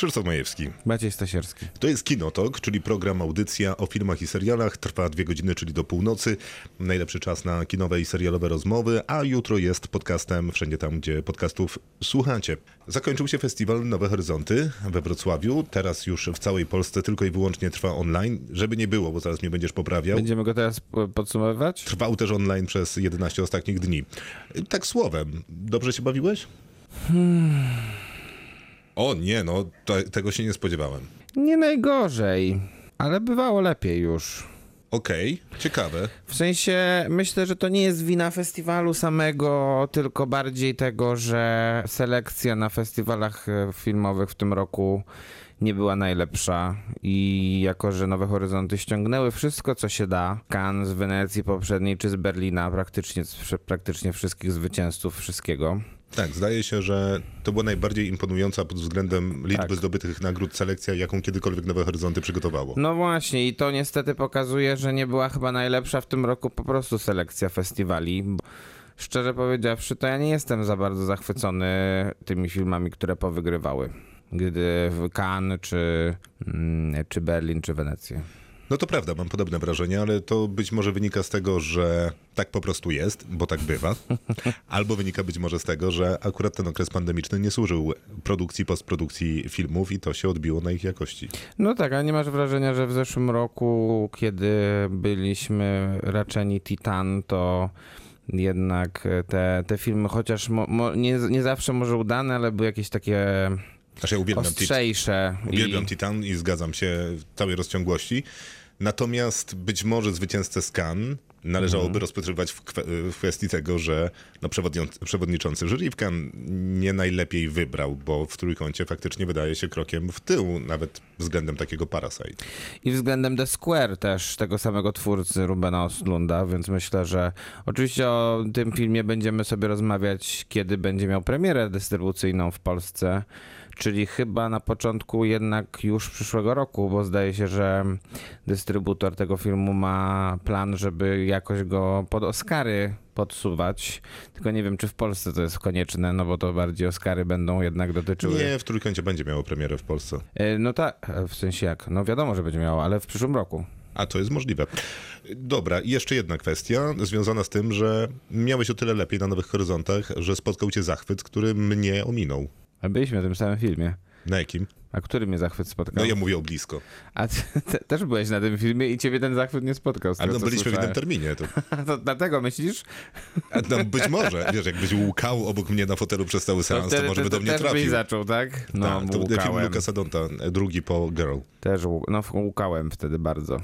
Krzysztof Majewski. Maciej Stasierski. To jest Kinotok, czyli program audycja o filmach i serialach. Trwa dwie godziny, czyli do północy. Najlepszy czas na kinowe i serialowe rozmowy, a jutro jest podcastem wszędzie tam, gdzie podcastów słuchacie. Zakończył się festiwal Nowe Horyzonty we Wrocławiu. Teraz już w całej Polsce tylko i wyłącznie trwa online. Żeby nie było, bo zaraz mnie będziesz poprawiał. Będziemy go teraz po- podsumowywać? Trwał też online przez 11 ostatnich dni. Tak słowem, dobrze się bawiłeś? O nie, no to, tego się nie spodziewałem. Nie najgorzej, ale bywało lepiej już. Okej, ciekawe. W sensie myślę, że to nie jest wina festiwalu samego, tylko bardziej tego, że selekcja na festiwalach e, filmowych w tym roku nie była najlepsza i jako, że Nowe Horyzonty ściągnęły wszystko, co się da, Cannes z Wenecji poprzedniej czy z Berlina, praktycznie, praktycznie wszystkich zwycięzców wszystkiego, Tak, zdaje się, że to była najbardziej imponująca pod względem liczby Tak. zdobytych nagród selekcja, jaką kiedykolwiek Nowe Horyzonty przygotowało. No właśnie, i to niestety pokazuje, że nie była chyba najlepsza w tym roku po prostu selekcja festiwali. Szczerze powiedziawszy, to ja nie jestem za bardzo zachwycony tymi filmami, które powygrywały. Gdy w Cannes, czy, mm, czy Berlin, czy Wenecję. No to prawda, mam podobne wrażenie, ale to być może wynika z tego, że tak po prostu jest, bo tak bywa. Albo wynika być może z tego, że akurat ten okres pandemiczny nie służył produkcji, postprodukcji filmów i to się odbiło na ich jakości. No tak, a nie masz wrażenia, że w zeszłym roku, kiedy byliśmy raczeni Titan, to jednak te, te filmy, chociaż mo, mo, nie, nie zawsze może udane, ale były jakieś takie Znaczy ja uwielbiam, Tit- ostrzejsze. uwielbiam i... Titan i zgadzam się w całej rozciągłości. Natomiast być może zwycięzcę Cannes należałoby Mhm. rozpatrywać w, w kwestii tego, że no przewodniczący Cannes nie najlepiej wybrał, bo w trójkącie faktycznie wydaje się krokiem w tył, nawet względem takiego Parasite. I względem The Square też, tego samego twórcy Rubena Oslunda, więc myślę, że oczywiście o tym filmie będziemy sobie rozmawiać, kiedy będzie miał premierę dystrybucyjną w Polsce, czyli chyba na początku jednak już przyszłego roku, bo zdaje się, że dystrybutor tego filmu ma plan, żeby jakoś go pod Oscary podsuwać, tylko nie wiem, czy w Polsce to jest konieczne, no bo to bardziej Oscary będą jednak dotyczyły... Nie, w trójkącie będzie miało premierę w Polsce. E, No tak, w sensie jak? No wiadomo, że będzie miało, ale w przyszłym roku. A to jest możliwe. Dobra, i jeszcze jedna kwestia związana z tym, że miałeś o tyle lepiej na Nowych Horyzontach, że spotkał cię zachwyt, który mnie ominął. A byliśmy w tym samym filmie. Na jakim? A który mnie zachwyt spotkał? No ja mówię o blisko. A ty, te, też byłeś na tym filmie i ciebie ten zachwyt nie spotkał. Ale no byliśmy w innym słyszałem. terminie. To, To dlatego myślisz? a no być może, wiesz, jakbyś łukał obok mnie na fotelu przez cały seans, to, może by do mnie też byś trafił. zaczął, tak? No, Tak, to był film łukałem. Lucasa Donta, drugi po Girl. Też no, łukałem wtedy bardzo.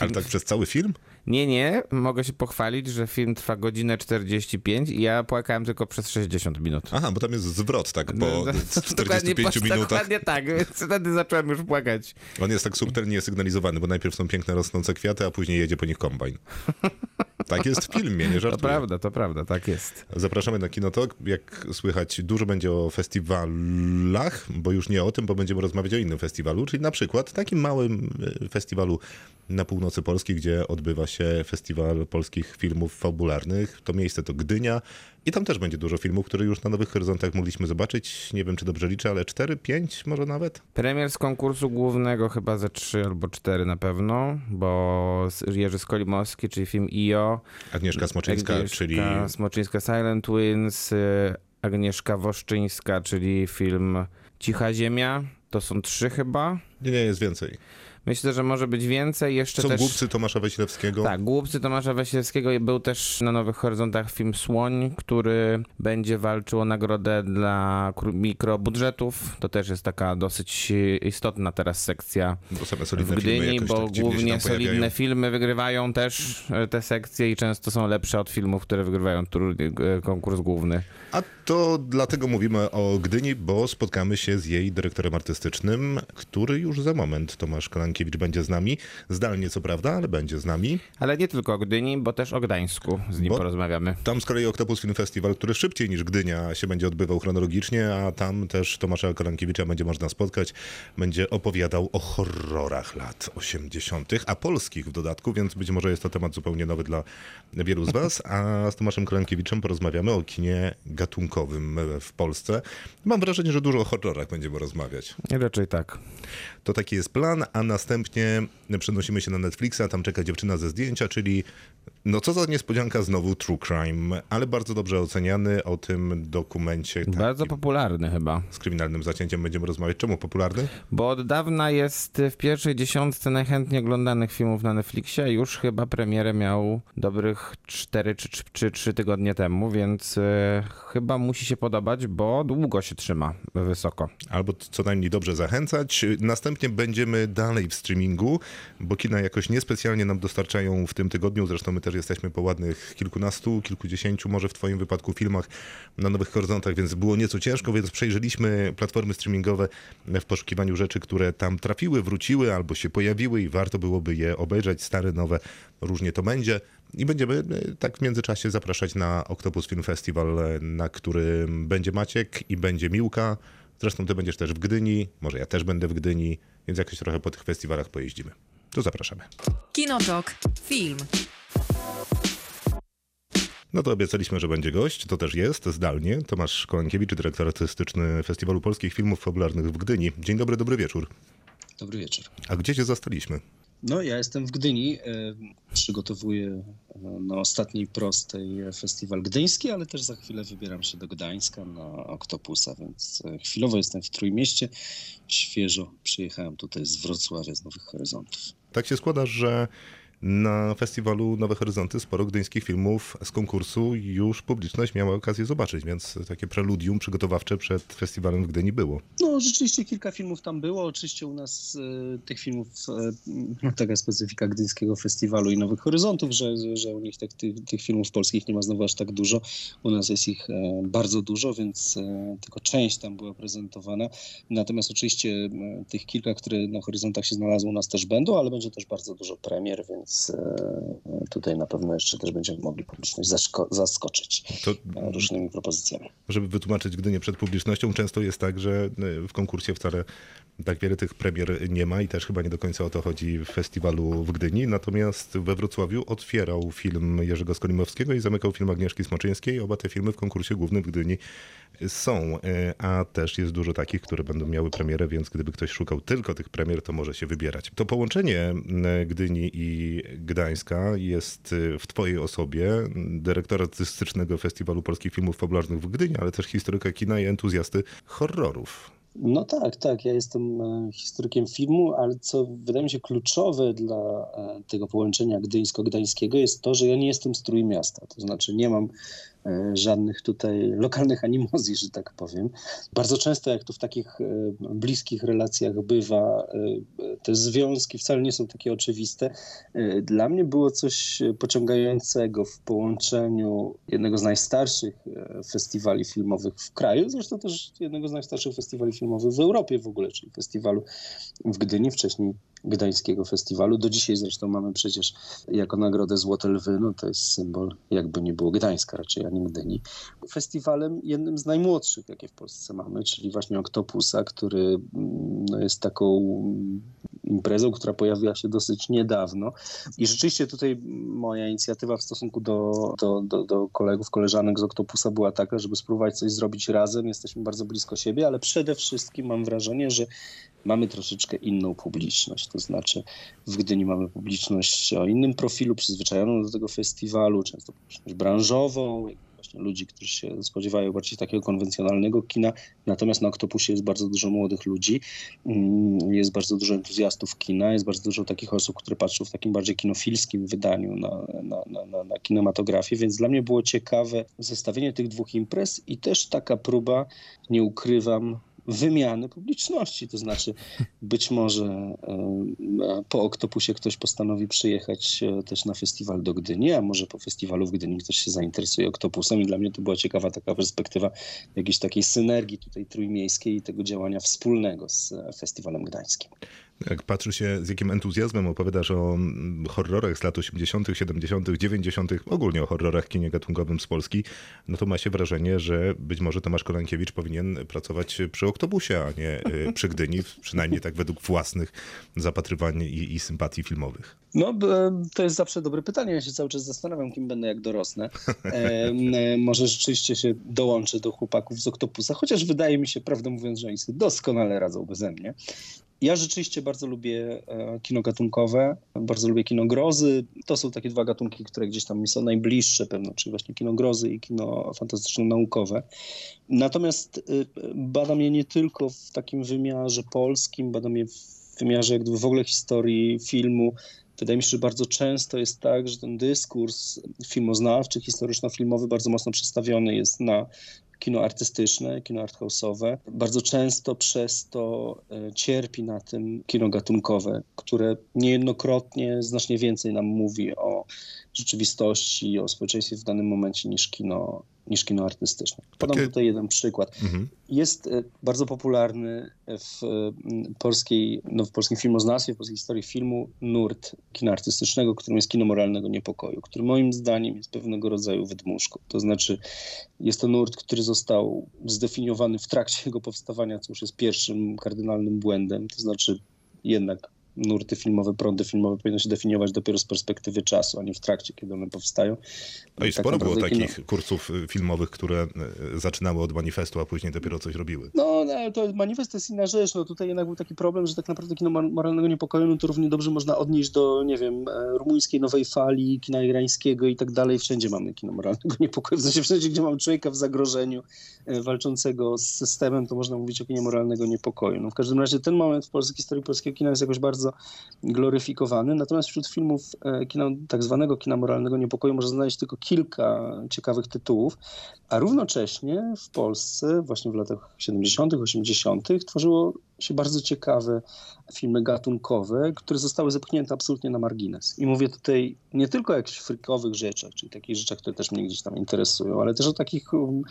Ale tak przez cały film? Nie, nie, mogę się pochwalić, że film trwa godzinę 45 i ja płakałem tylko przez 60 minut. Aha, bo tam jest zwrot, tak, po No, 45 po- minutach. Dokładnie tak, więc wtedy zacząłem już płakać. On jest tak subtelnie sygnalizowany, bo najpierw są piękne rosnące kwiaty, a później jedzie po nich kombajn. Tak jest w filmie, nie To żartuję. prawda, to prawda, tak jest. Zapraszamy na Kinotok. Jak słychać, dużo będzie o festiwalach, bo już nie o tym, bo będziemy rozmawiać o innym festiwalu, czyli na przykład takim małym e, festiwalu na północy Polski, gdzie odbywa się festiwal polskich filmów fabularnych. To miejsce to Gdynia i tam też będzie dużo filmów, które już na Nowych Horyzontach mogliśmy zobaczyć. Nie wiem, czy dobrze liczę, ale 4, 5 może nawet? Premier z konkursu głównego chyba ze trzy albo cztery na pewno, bo Jerzy Skolimowski, czyli film IO, Agnieszka Smoczyńska, Agnieszka czyli Smoczyńska Silent Twins, y, Agnieszka Woszczyńska, czyli film Cicha Ziemia. To są trzy chyba. nie, nie jest więcej. Myślę, że może być więcej. Jeszcze Są też... głupcy Tomasza Weślewskiego. Tak, Głupcy Tomasza Weślewskiego był też na Nowych Horyzontach film Słoń, który będzie walczył o nagrodę dla mikrobudżetów. To też jest taka dosyć istotna teraz sekcja Bo same w solidne Gdyni, bo tak głównie tam pojawiają. solidne filmy wygrywają też e, te sekcje i często są lepsze od filmów, które wygrywają e, konkurs główny. A to dlatego mówimy o Gdyni, bo spotkamy się z jej dyrektorem artystycznym, który już za moment, Tomasz Klankiewicz, Kolankiewicz będzie z nami. Zdalnie co prawda, ale będzie z nami. Ale nie tylko o Gdyni, bo też o Gdańsku z nim Bo- porozmawiamy. Tam z kolei Octopus Film Festival, który szybciej niż Gdynia się będzie odbywał chronologicznie, a tam też Tomasza Kolankiewicza będzie można spotkać. Będzie opowiadał o horrorach lat 80., a polskich w dodatku, więc być może jest to temat zupełnie nowy dla wielu z was. A z Tomaszem Kolankiewiczem porozmawiamy o kinie gatunkowym w Polsce. Mam wrażenie, że dużo o horrorach będziemy rozmawiać. Raczej tak. To taki jest plan, a następnie przenosimy się na Netflixa, tam czeka dziewczyna ze zdjęcia, czyli no co za niespodzianka, znowu True Crime, ale bardzo dobrze oceniany o tym dokumencie Bardzo popularny chyba. z kryminalnym zacięciem będziemy rozmawiać. Czemu popularny? Bo od dawna jest w pierwszej dziesiątce najchętniej oglądanych filmów na Netflixie. Już chyba premierę miał dobrych 4 czy, czy, czy 3 tygodnie temu, więc e, chyba musi się podobać, bo długo się trzyma wysoko. Albo co najmniej dobrze zachęcać. Następnie będziemy dalej w streamingu, bo kina jakoś niespecjalnie nam dostarczają w tym tygodniu. Zresztą my też jesteśmy po ładnych kilkunastu, kilkudziesięciu, może w Twoim wypadku filmach na Nowych Horyzontach, więc było nieco ciężko, więc przejrzeliśmy platformy streamingowe w poszukiwaniu rzeczy, które tam trafiły, wróciły albo się pojawiły i warto byłoby je obejrzeć. Stare, nowe, różnie to będzie. I będziemy e, tak w międzyczasie zapraszać na Octopus Film Festival, e, na którym będzie Maciek i będzie Miłka. Zresztą ty będziesz też w Gdyni, może ja też będę w Gdyni, więc jakoś trochę po tych festiwalach pojeździmy. To zapraszamy. Kinotok. Film. No to obiecaliśmy, że będzie gość, to też jest, zdalnie. Tomasz Kolankiewicz, dyrektor artystyczny Festiwalu Polskich Filmów Fabularnych w Gdyni. Dzień dobry, dobry wieczór. Dobry wieczór. A gdzie cię zastaliśmy? No, ja jestem w Gdyni. e, Przygotowuję e, na ostatniej prostej festiwal gdyński, ale też za chwilę wybieram się do Gdańska na Oktopusa, więc e, chwilowo jestem w Trójmieście. Świeżo przyjechałem tutaj z Wrocławia, z Nowych Horyzontów. Tak się składa, że na festiwalu Nowe Horyzonty sporo gdyńskich filmów z konkursu już publiczność miała okazję zobaczyć, więc takie preludium przygotowawcze przed festiwalem w Gdyni było. No, rzeczywiście kilka filmów tam było. Oczywiście u nas e, tych filmów, no, taka specyfika Gdyńskiego Festiwalu i Nowych Horyzontów, że, że u nich tak, tych, tych filmów polskich nie ma znowu aż tak dużo. U nas jest ich e, bardzo dużo, więc e, tylko część tam była prezentowana. Natomiast oczywiście e, tych kilka, które na horyzontach się znalazły, u nas też będą, ale będzie też bardzo dużo premier, więc e, tutaj na pewno jeszcze też będziemy mogli publiczność zaskoczyć To, e, różnymi propozycjami. żeby wytłumaczyć Gdynię przed publicznością, często jest tak, że e, w konkursie wcale tak wiele tych premier nie ma i też chyba nie do końca o to chodzi w festiwalu w Gdyni. Natomiast we Wrocławiu otwierał film Jerzego Skolimowskiego i zamykał film Agnieszki Smoczyńskiej. Oba te filmy w konkursie głównym w Gdyni są, e, a też jest dużo takich, które będą miały premierę, więc gdyby ktoś szukał tylko tych premier, to może się wybierać. To połączenie Gdyni i Gdańska jest e, w twojej osobie, dyrektora artystycznego Festiwalu Polskich Filmów Fabularnych w Gdyni, ale też historyka kina i entuzjasty horrorów. No tak, tak. Ja jestem e, historykiem filmu, ale co wydaje mi się kluczowe dla tego połączenia gdyńsko-gdańskiego jest to, że ja nie jestem z Trójmiasta. To znaczy nie mam żadnych tutaj lokalnych animozji, że tak powiem. Bardzo często, jak to w takich e, bliskich relacjach bywa, e, te związki wcale nie są takie oczywiste. E, Dla mnie było coś pociągającego w połączeniu jednego z najstarszych e, festiwali filmowych w kraju, zresztą też jednego z najstarszych festiwali filmowych w Europie w ogóle, czyli festiwalu w Gdyni, wcześniej Gdańskiego Festiwalu. Do dzisiaj zresztą mamy przecież jako nagrodę Złote Lwy, no to jest symbol jakby nie było Gdańska raczej, ani Gdyni. Festiwalem jednym z najmłodszych, jakie w Polsce mamy, czyli właśnie Oktopusa, który mm, no, jest taką imprezą, która pojawiła się dosyć niedawno. I rzeczywiście tutaj moja inicjatywa w stosunku do, do, do, do kolegów, koleżanek z Oktopusa była taka, żeby spróbować coś zrobić razem. Jesteśmy bardzo blisko siebie, ale przede wszystkim mam wrażenie, że mamy troszeczkę inną publiczność. To znaczy w Gdyni mamy publiczność o innym profilu, przyzwyczajoną do tego festiwalu, często publiczność branżową, właśnie ludzi, którzy się spodziewają bardziej takiego konwencjonalnego kina. Natomiast na Oktopusie jest bardzo dużo młodych ludzi, mm, jest bardzo dużo entuzjastów kina, jest bardzo dużo takich osób, które patrzą w takim bardziej kinofilskim wydaniu na, na, na, na, na kinematografię, więc dla mnie było ciekawe zestawienie tych dwóch imprez i też taka próba, nie ukrywam, wymiany publiczności. To znaczy, być może po Oktopusie ktoś postanowi przyjechać e, też na festiwal do Gdyni, a może po festiwalu w Gdyni ktoś się zainteresuje Oktopusem i dla mnie to była ciekawa taka perspektywa jakiejś takiej synergii tutaj trójmiejskiej i tego działania wspólnego z e, festiwalem gdańskim. Jak patrzy się, z jakim entuzjazmem opowiadasz o mm, horrorach z lat 80., 70., 90., ogólnie o horrorach kinie gatunkowym z Polski, no to ma się wrażenie, że być może Tomasz Kolankiewicz powinien pracować przy Oktobusie, a nie y, przy Gdyni, przynajmniej tak według własnych zapatrywań i, i sympatii filmowych. No, to jest zawsze dobre pytanie. Ja się cały czas zastanawiam, kim będę, jak dorosnę. E, może rzeczywiście się dołączę do chłopaków z Oktopusa, chociaż wydaje mi się, prawdę mówiąc, że oni sobie doskonale radzą beze mnie. Ja rzeczywiście bardzo lubię e, kino gatunkowe, bardzo lubię kino grozy. To są takie dwa gatunki, które gdzieś tam mi są najbliższe pewno, czyli właśnie kino grozy i kino fantastyczno-naukowe. Natomiast y, badam je nie tylko w takim wymiarze polskim, badam je w wymiarze jak gdyby w ogóle historii filmu. Wydaje mi się, że bardzo często jest tak, że ten dyskurs filmoznawczy, historyczno-filmowy bardzo mocno przestawiony jest na kino artystyczne, kino arthouse'owe. Bardzo często przez to e, cierpi na tym kino gatunkowe, które niejednokrotnie znacznie więcej nam mówi o rzeczywistości, o społeczeństwie w danym momencie niż kino, niż kino artystyczne. Podam tutaj jeden przykład. Mhm. Jest e, bardzo popularny w m, polskiej, no w polskim filmoznawstwie, w polskiej historii filmu nurt kina artystycznego, którym jest kino moralnego niepokoju, który moim zdaniem jest pewnego rodzaju wydmuszką. To znaczy jest to nurt, który został zdefiniowany w trakcie jego powstawania, co już jest pierwszym kardynalnym błędem. To znaczy jednak nurty filmowe, prądy filmowe powinno się definiować dopiero z perspektywy czasu, a nie w trakcie, kiedy one powstają. No i Tak sporo było naprawdę kino- takich kursów y, filmowych, które y, zaczynały od manifestu, a później dopiero coś robiły. No, ale to manifest to jest inna rzecz. No, tutaj jednak był taki problem, że tak naprawdę kino mor- moralnego niepokoju no, to równie dobrze można odnieść do, nie wiem, e, rumuńskiej nowej fali, kina irańskiego i tak dalej. Wszędzie mamy kino moralnego niepokoju. W sensie wszędzie, gdzie mamy człowieka w zagrożeniu, e, walczącego z systemem, to można mówić o kinie moralnego niepokoju. No, w każdym razie ten moment w polskiej historii polskiego kina jest jakoś bardzo gloryfikowany. Natomiast wśród filmów e, kina, tak zwanego kina moralnego niepokoju można znaleźć tylko kilka ciekawych tytułów, a równocześnie w Polsce właśnie w latach 70., 80. tworzyło się bardzo ciekawe filmy gatunkowe, które zostały zepchnięte absolutnie na margines. I mówię tutaj nie tylko o jakichś frykowych rzeczach, czyli takich rzeczach, które też mnie gdzieś tam interesują, ale też o takich um,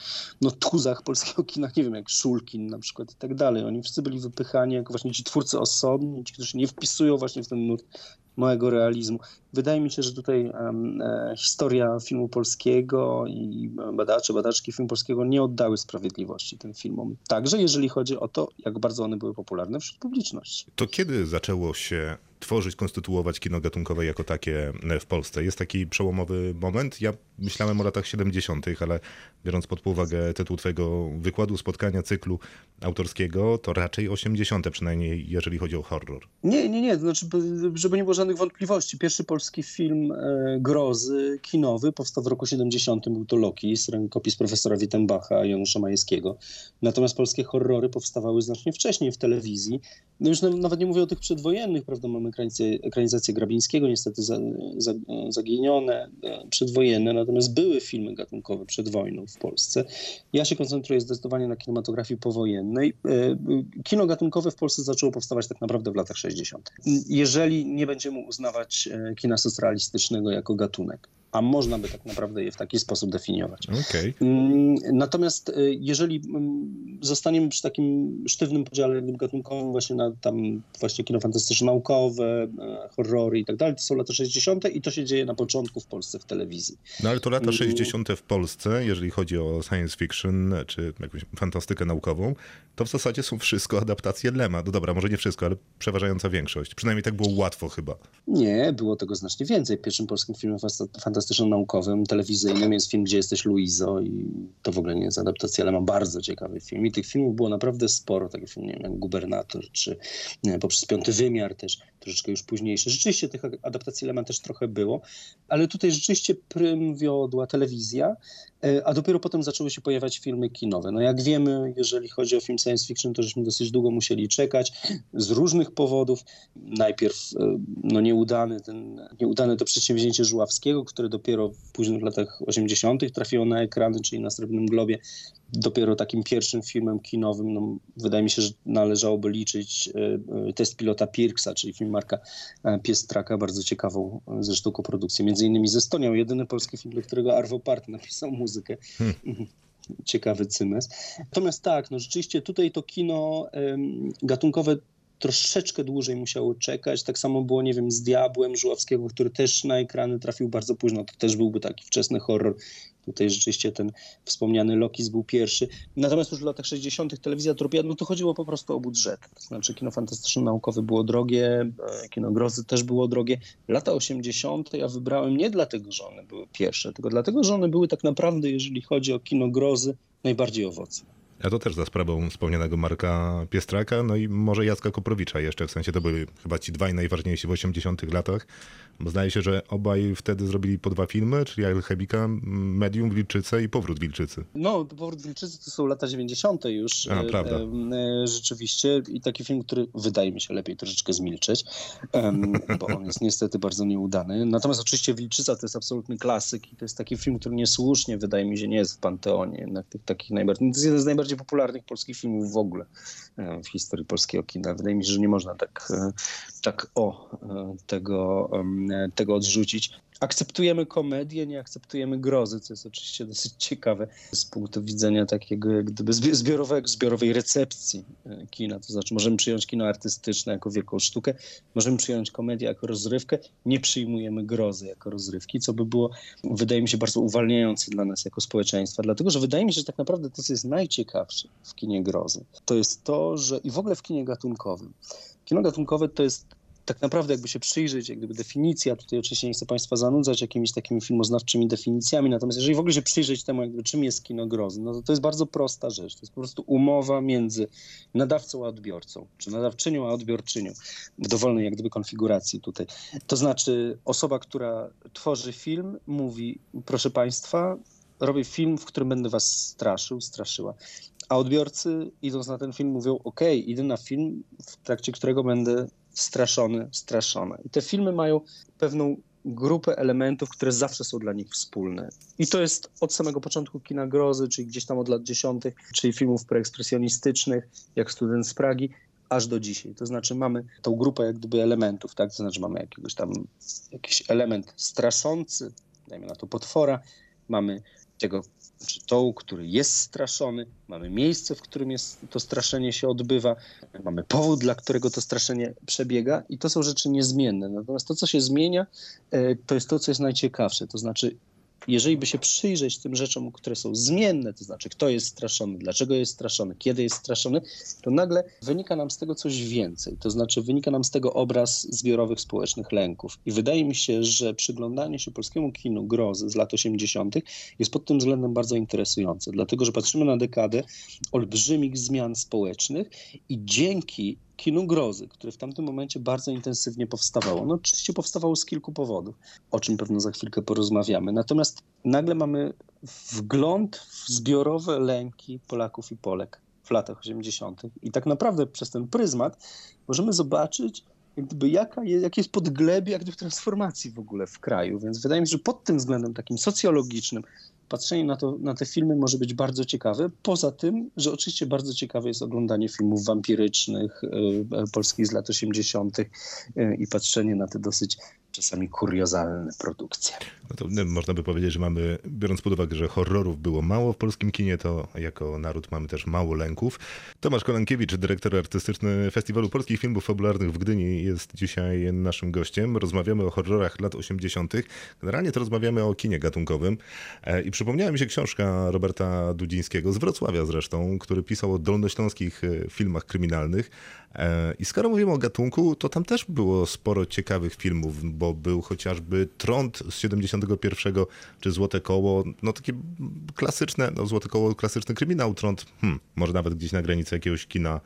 no, tuzach polskiego kina, nie wiem, jak Szulkin na przykład i tak dalej. Oni wszyscy byli wypychani jako właśnie ci twórcy osobni, ci, którzy nie wpisują właśnie w ten nurt małego realizmu. Wydaje mi się, że tutaj e, historia filmu polskiego i badacze, badaczki filmu polskiego nie oddały sprawiedliwości tym filmom. Także jeżeli chodzi o to, jak bardzo one były popularne wśród publiczności. To kiedy zaczęło się tworzyć, konstytuować kino gatunkowe jako takie e, w Polsce? Jest taki przełomowy moment? Ja myślałem o latach 70., ale biorąc pod uwagę tytuł twojego wykładu, spotkania, cyklu autorskiego, to raczej 80., przynajmniej jeżeli chodzi o horror. Nie, nie, nie, znaczy, by- żeby nie było żadnych wątpliwości. Pierwszy polski film e, grozy kinowy powstał w roku 70. Był to Loki z rękopis profesora Wittenbacha i Janusza Majewskiego. Natomiast polskie horrory powstawały znacznie wcześniej w telewizji. No już na- nawet nie mówię o tych przedwojennych, prawda? Mamy ekranizację Grabińskiego, niestety za, za, zaginione, e, przedwojenne, natomiast były filmy gatunkowe przed wojną w Polsce. Ja się koncentruję zdecydowanie na kinematografii powojennej. E, Kino gatunkowe w Polsce zaczęło powstawać tak naprawdę w latach 60. Jeżeli nie będziemy uznawać e, kina socrealistycznego jako gatunek, a można by tak naprawdę je w taki sposób definiować. Okej. Mm, Natomiast e, jeżeli mm, zostaniemy przy takim sztywnym podziale gatunkowym właśnie na tam właśnie kino fantastyczno-naukowe, e, horrory i tak dalej, to są lata 60. i to się dzieje na początku w Polsce w telewizji. No ale to lata Mm. 60. w Polsce, jeżeli chodzi o science fiction czy jakąś fantastykę naukową, to w zasadzie są wszystko adaptacje Lema. No dobra, może nie wszystko, ale przeważająca większość. Przynajmniej tak było łatwo chyba. Nie, było tego znacznie więcej. Pierwszym polskim filmem fasta- fantastyczno-naukowym, telewizyjnym jest film Gdzie jesteś Luizo i to w ogóle nie jest adaptacja, ale ma bardzo ciekawy film. I tych filmów było naprawdę sporo, takie filmy nie wiem, jak Gubernator, czy nie, poprzez Piąty Wymiar też, troszeczkę już późniejsze. Rzeczywiście tych adaptacji Lema też trochę było, ale tutaj rzeczywiście prym wiodła telewizja, a dopiero potem zaczęły się pojawiać filmy kinowe. No jak wiemy, jeżeli chodzi o film science fiction, to żeśmy dosyć długo musieli czekać z różnych powodów. Najpierw e, no, nieudany, ten, nieudane to przedsięwzięcie Żuławskiego, które dopiero w późnych latach 80. trafiło na ekrany, czyli na Srebrnym Globie. Dopiero takim pierwszym filmem kinowym, no, wydaje mi się, że należałoby liczyć e, e, test pilota Pirksa, czyli film Marka e, Piestraka, bardzo ciekawą zresztą koprodukcję, między innymi ze Estonią, jedyny polski film, do którego Arvo Part napisał muzykę. Ciekawy cymes. Natomiast tak, no rzeczywiście tutaj to kino gatunkowe troszeczkę dłużej musiało czekać. Tak samo było, nie wiem, z Diabłem Żuławskiego, który też na ekrany trafił bardzo późno. To też byłby taki wczesny horror. Tutaj rzeczywiście ten wspomniany Lokis był pierwszy. Natomiast już w latach 60. telewizja Tropia, no to chodziło po prostu o budżet. To znaczy kino fantastyczno-naukowe było drogie, e, kino grozy też było drogie. Lata 80. ja wybrałem nie dlatego, że one były pierwsze, tylko dlatego, że one były tak naprawdę, jeżeli chodzi o kino grozy, najbardziej owocne. A to też za sprawą wspomnianego Marka Piestraka, no i może Jacka Koprowicza jeszcze, w sensie to byli chyba ci dwaj najważniejsi w 80 latach, bo zdaje się, że obaj wtedy zrobili po dwa filmy, czyli Alchemika, Medium, Wilczyce i Powrót Wilczycy. No, Powrót Wilczycy to są lata 90. już A, prawda. e, e, rzeczywiście i taki film, który wydaje mi się lepiej troszeczkę zmilczeć, bo on jest niestety bardzo nieudany. Natomiast oczywiście Wilczyca to jest absolutny klasyk i to jest taki film, który niesłusznie wydaje mi się nie jest w panteonie jednak tych takich najbardziej, to jest jeden z najbardziej popularnych polskich filmów w ogóle e, w historii polskiego kina. Wydaje mi się, że nie można tak, e, tak o e, tego, tego odrzucić. Akceptujemy komedię, nie akceptujemy grozy, co jest oczywiście dosyć ciekawe z punktu widzenia takiego jak gdyby zbi- zbiorowego, zbiorowej recepcji e, kina. To znaczy możemy przyjąć kino artystyczne jako wielką sztukę, możemy przyjąć komedię jako rozrywkę, nie przyjmujemy grozy jako rozrywki, co by było, wydaje mi się, bardzo uwalniające dla nas jako społeczeństwa, dlatego że wydaje mi się, że tak naprawdę to, co jest najciekawsze w kinie grozy, to jest to, że i w ogóle w kinie gatunkowym. Kino gatunkowe to jest tak naprawdę jakby się przyjrzeć, jak gdyby definicja, tutaj oczywiście nie chcę Państwa zanudzać jakimiś takimi filmoznawczymi definicjami, natomiast jeżeli w ogóle się przyjrzeć temu, jakby, czym jest kino grozy, no to to jest bardzo prosta rzecz. To jest po prostu umowa między nadawcą a odbiorcą, czy nadawczynią a odbiorczynią, w dowolnej jak gdyby konfiguracji tutaj. To znaczy osoba, która tworzy film, mówi, proszę Państwa, robię film, w którym będę Was straszył, straszyła. A odbiorcy, idąc na ten film, mówią: OK, idę na film, w trakcie którego będę straszony, straszona. I te filmy mają pewną grupę elementów, które zawsze są dla nich wspólne. I to jest od samego początku kina grozy, czyli gdzieś tam od lat dziesiątych, czyli filmów preekspresjonistycznych, jak Student z Pragi, aż do dzisiaj. To znaczy mamy tą grupę jak gdyby elementów, tak? To znaczy mamy jakiegoś tam, jakiś element straszący, dajmy na to potwora, mamy tego, czy tą, który jest straszony, mamy miejsce, w którym jest, to straszenie się odbywa, mamy powód, dla którego to straszenie przebiega i to są rzeczy niezmienne. Natomiast to, co się zmienia, e, to jest to, co jest najciekawsze. To znaczy, jeżeli by się przyjrzeć tym rzeczom, które są zmienne, to znaczy kto jest straszony, dlaczego jest straszony, kiedy jest straszony, to nagle wynika nam z tego coś więcej. To znaczy wynika nam z tego obraz zbiorowych społecznych lęków. I wydaje mi się, że przyglądanie się polskiemu kinu grozy z lat 80. jest pod tym względem bardzo interesujące, dlatego że patrzymy na dekadę olbrzymich zmian społecznych i dzięki kinu grozy, które w tamtym momencie bardzo intensywnie powstawało. No oczywiście powstawało z kilku powodów, o czym pewno za chwilkę porozmawiamy. Natomiast nagle mamy wgląd w zbiorowe lęki Polaków i Polek w latach 80. I tak naprawdę przez ten pryzmat możemy zobaczyć, jak gdyby jaka jest, jakie jest podglebie jak gdyby transformacji w ogóle w kraju. Więc wydaje mi się, że pod tym względem takim socjologicznym patrzenie na, to, na te filmy może być bardzo ciekawe. Poza tym, że oczywiście bardzo ciekawe jest oglądanie filmów wampirycznych y, polskich z lat 80. y, i patrzenie na te dosyć czasami kuriozalne produkcje. No to no, można by powiedzieć, że mamy, biorąc pod uwagę, że horrorów było mało w polskim kinie, to jako naród mamy też mało lęków. Tomasz Kolankiewicz, dyrektor artystyczny Festiwalu Polskich Filmów Fabularnych w Gdyni jest dzisiaj naszym gościem. Rozmawiamy o horrorach lat 80. Generalnie to rozmawiamy o kinie gatunkowym E, i przypomniała mi się książka Roberta Dudzińskiego, z Wrocławia zresztą, który pisał o dolnośląskich e, filmach kryminalnych. E, I skoro mówimy o gatunku, to tam też było sporo ciekawych filmów, bo był chociażby Trąd z 71, czy Złote Koło, no takie klasyczne, no Złote Koło, klasyczny kryminał, Trąd, hmm, może nawet gdzieś na granicy jakiegoś kina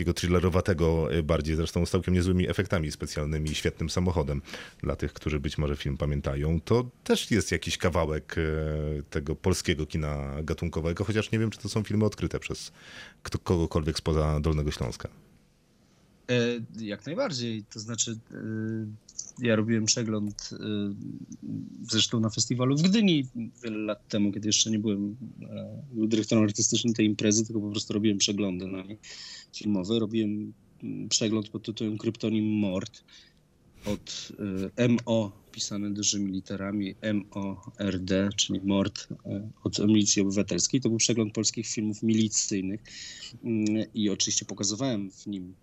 takiego thrillerowatego y, bardziej, zresztą z całkiem niezłymi efektami specjalnymi i świetnym samochodem dla tych, którzy być może film pamiętają. To też jest jakiś kawałek y, tego polskiego kina gatunkowego, chociaż nie wiem, czy to są filmy odkryte przez kogokolwiek spoza Dolnego Śląska. E, Jak najbardziej. To znaczy, e, ja robiłem przegląd e, zresztą na festiwalu w Gdyni wiele lat temu, kiedy jeszcze nie byłem dyrektorem artystycznym tej imprezy, tylko po prostu robiłem przeglądy na nie filmowe. Robiłem mm, przegląd pod tytułem Kryptonim Mord od MO pisane dużymi literami MORD, czyli mord od Milicji Obywatelskiej. To był przegląd polskich filmów milicyjnych Mm, i oczywiście pokazywałem w nim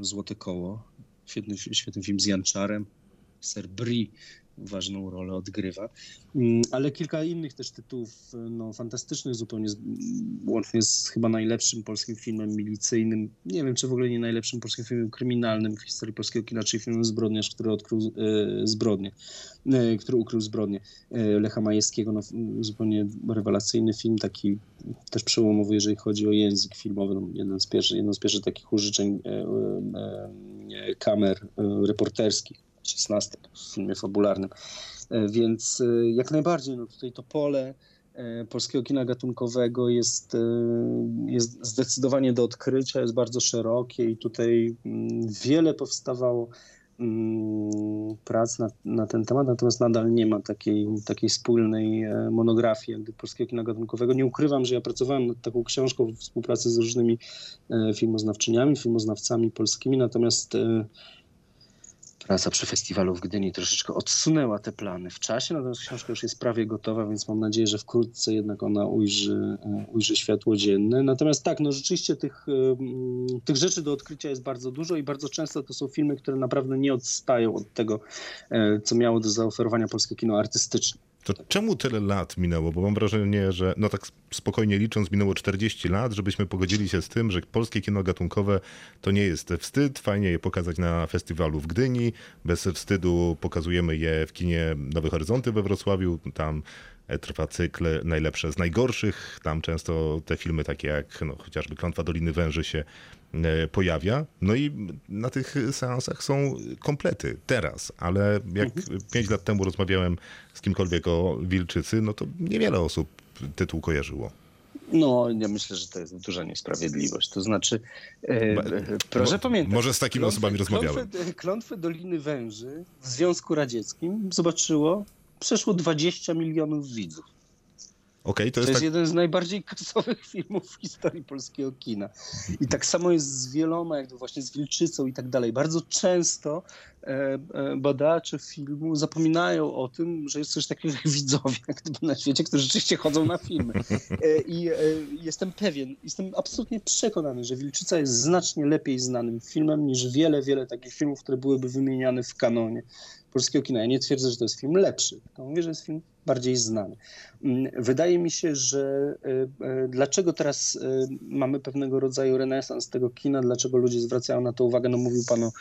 Złote Koło. Świetny, świetny film z Janczarem. Sir Brie ważną rolę odgrywa. Mm, Ale kilka innych też tytułów no, fantastycznych zupełnie, z- łącznie z chyba najlepszym polskim filmem milicyjnym, nie wiem czy w ogóle nie najlepszym polskim filmem kryminalnym w historii polskiego kina, czyli filmem Zbrodniarz, który odkrył e, zbrodnię, e, który ukrył zbrodnię e, Lecha Majewskiego. No, zupełnie rewelacyjny film, taki też przełomowy, jeżeli chodzi o język filmowy. No, jeden z pierwszych, jedno z pierwszych takich użyczeń kamer reporterskich, 16 w filmie fabularnym. E, Więc e, jak najbardziej, no tutaj to pole e, polskiego kina gatunkowego jest, jest zdecydowanie do odkrycia, jest bardzo szerokie i tutaj mm, wiele powstawało mm, prac na, na ten temat, natomiast nadal nie ma takiej, takiej spójnej monografii jakby polskiego kina gatunkowego. Nie ukrywam, że ja pracowałem nad taką książką w współpracy z różnymi filmoznawczyniami, filmoznawcami polskimi, natomiast praca przy festiwalu w Gdyni troszeczkę odsunęła te plany w czasie, natomiast książka już jest prawie gotowa, więc mam nadzieję, że wkrótce jednak ona ujrzy, e, ujrzy światło dzienne. Natomiast tak, no rzeczywiście tych, e, tych rzeczy do odkrycia jest bardzo dużo i bardzo często to są filmy, które naprawdę nie odstają od tego, e, co miało do zaoferowania polskie kino artystyczne. To czemu tyle lat minęło? Bo mam wrażenie, że no tak spokojnie licząc, minęło 40 lat, żebyśmy pogodzili się z tym, że polskie kino gatunkowe to nie jest wstyd. Fajnie je pokazać na festiwalu w Gdyni. Bez wstydu pokazujemy je w kinie Nowe Horyzonty we Wrocławiu. Tam trwa cykl najlepsze z najgorszych. Tam często te filmy takie jak no, chociażby Klątwa Doliny Węży się e, pojawia. No i na tych seansach są komplety teraz, ale jak pięć lat temu rozmawiałem z kimkolwiek o Wilczycy, no to niewiele osób tytuł kojarzyło. No, ja myślę, że to jest duża niesprawiedliwość. To znaczy, e, e, proszę pamiętać. może z takimi osobami rozmawiałem. Klątwę, klątwę Doliny Węży w Związku Radzieckim zobaczyło przeszło 20 milionów widzów. Okej, to To jest jest tak... jeden z najbardziej kasowych filmów w historii polskiego kina. I tak samo jest z wieloma, jakby właśnie z Wilczycą i tak dalej. Bardzo często e, e, badacze filmu zapominają o tym, że jest coś takiego jak widzowie jak gdyby na świecie, którzy rzeczywiście chodzą na filmy. E, I jestem pewien, jestem absolutnie przekonany, że Wilczyca jest znacznie lepiej znanym filmem niż wiele, wiele takich filmów, które byłyby wymieniane w kanonie polskiego kina. Ja nie twierdzę, że to jest film lepszy, tylko mówię, że jest film bardziej znany. Mm, Wydaje mi się, że e, e, dlaczego teraz e, mamy pewnego rodzaju renesans tego kina, dlaczego ludzie zwracają na to uwagę, no mówił pan o,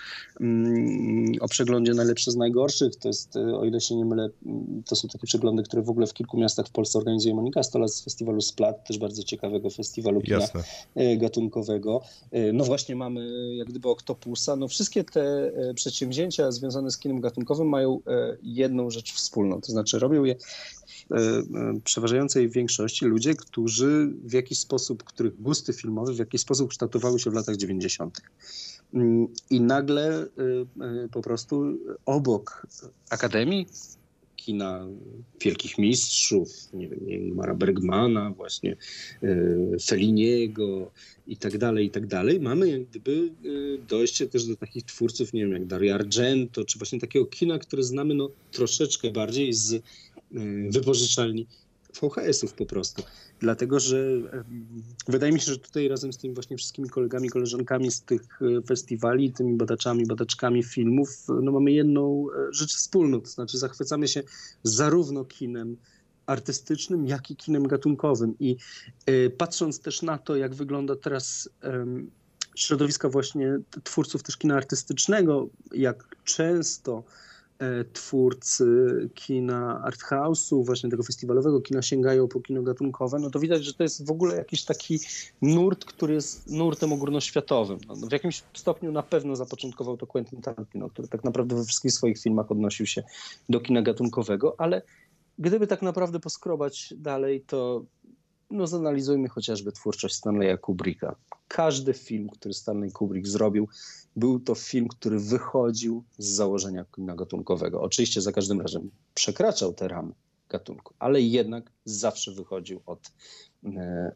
mm, o przeglądzie najlepsze z najgorszych, to jest, o ile się nie mylę, mm, to są takie przeglądy, które w ogóle w kilku miastach w Polsce organizuje Monika Stola z festiwalu Splat, też bardzo ciekawego festiwalu kina Jasne. gatunkowego. No właśnie mamy jak gdyby Octopusa. No wszystkie te przedsięwzięcia związane z kinem gatunkowym mają jedną rzecz wspólną, to znaczy robią je przeważającej większości ludzie, którzy w jakiś sposób, których gusty filmowe w jakiś sposób kształtowały się w latach 90. Mm, I nagle e, e, po prostu obok Akademii kina wielkich mistrzów, nie wiem, Ingmara Bergmana, właśnie e, Felliniego i tak dalej, i tak dalej. Mamy jak gdyby e, dojście też do takich twórców, nie wiem, jak Dario Argento, czy właśnie takiego kina, które znamy no, troszeczkę bardziej z e, wypożyczalni VHS-ów po prostu. Dlatego, że em, wydaje mi się, że tutaj razem z tymi właśnie wszystkimi kolegami, koleżankami z tych e, festiwali, tymi badaczami, badaczkami filmów, no mamy jedną rzecz wspólną, to znaczy zachwycamy się zarówno kinem artystycznym, jak i kinem gatunkowym. I patrząc też na to, jak wygląda teraz em, środowiska właśnie twórców też kina artystycznego, jak często twórcy kina arthouse'u, właśnie tego festiwalowego kina sięgają po kino gatunkowe, no to widać, że to jest w ogóle jakiś taki nurt, który jest nurtem ogólnoświatowym. No, w jakimś stopniu na pewno zapoczątkował to Quentin Tarantino, który tak naprawdę we wszystkich swoich filmach odnosił się do kina gatunkowego, ale gdyby tak naprawdę poskrobać dalej, to no zanalizujmy chociażby twórczość Stanleya Kubricka. Każdy film, który Stanley Kubrick zrobił, był to film, który wychodził z założenia kina gatunkowego. Oczywiście za każdym razem przekraczał te ramy gatunku, ale jednak zawsze wychodził od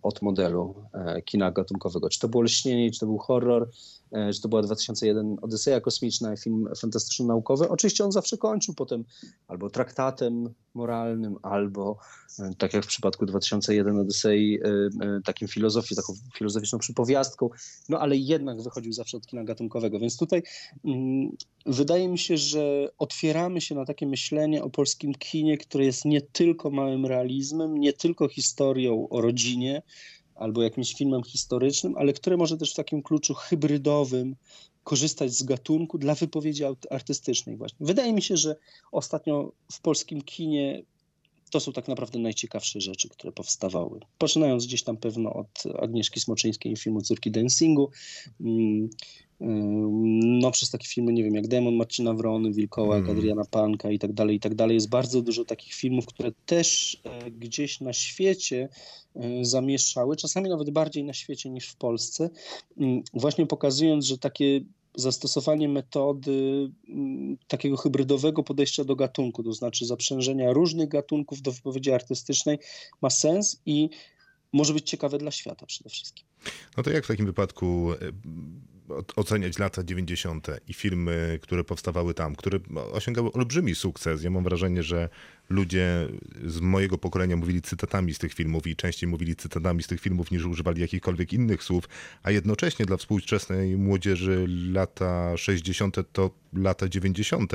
od modelu e, kina gatunkowego. Czy to było Lśnienie, czy to był horror, e, czy to była 2001 Odyseja Kosmiczna, film fantastyczno-naukowy. Oczywiście on zawsze kończył potem albo traktatem moralnym, albo e, tak jak w przypadku 2001 Odysei, e, e, takim filozofii, taką filozoficzną przypowiastką, no ale jednak wychodził zawsze od kina gatunkowego. Więc tutaj mm, wydaje mi się, że otwieramy się na takie myślenie o polskim kinie, które jest nie tylko małym realizmem, nie tylko historią o rodzinie, albo jakimś filmem historycznym, ale które może też w takim kluczu hybrydowym korzystać z gatunku dla wypowiedzi artystycznej właśnie. Wydaje mi się, że ostatnio w polskim kinie to są tak naprawdę najciekawsze rzeczy, które powstawały. Poczynając gdzieś tam pewno od Agnieszki Smoczyńskiej i filmu Córki Dancingu, mm, ym, no przez takie filmy, nie wiem, jak Demon Marcina Wrony, Wilkołak, Mm. Adriana Panka i tak dalej, i tak dalej. Jest bardzo dużo takich filmów, które też e, gdzieś na świecie e, zamieszały, czasami nawet bardziej na świecie niż w Polsce, mm, właśnie pokazując, że takie zastosowanie metody mm, takiego hybrydowego podejścia do gatunku, to znaczy zaprzężenia różnych gatunków do wypowiedzi artystycznej ma sens i może być ciekawe dla świata przede wszystkim. No to jak w takim wypadku e, oceniać lata 90. i filmy, które powstawały tam, które osiągały olbrzymi sukces? Ja mam wrażenie, że ludzie z mojego pokolenia mówili cytatami z tych filmów i częściej mówili cytatami z tych filmów niż używali jakichkolwiek innych słów, a jednocześnie dla współczesnej młodzieży lata 60. to lata 90.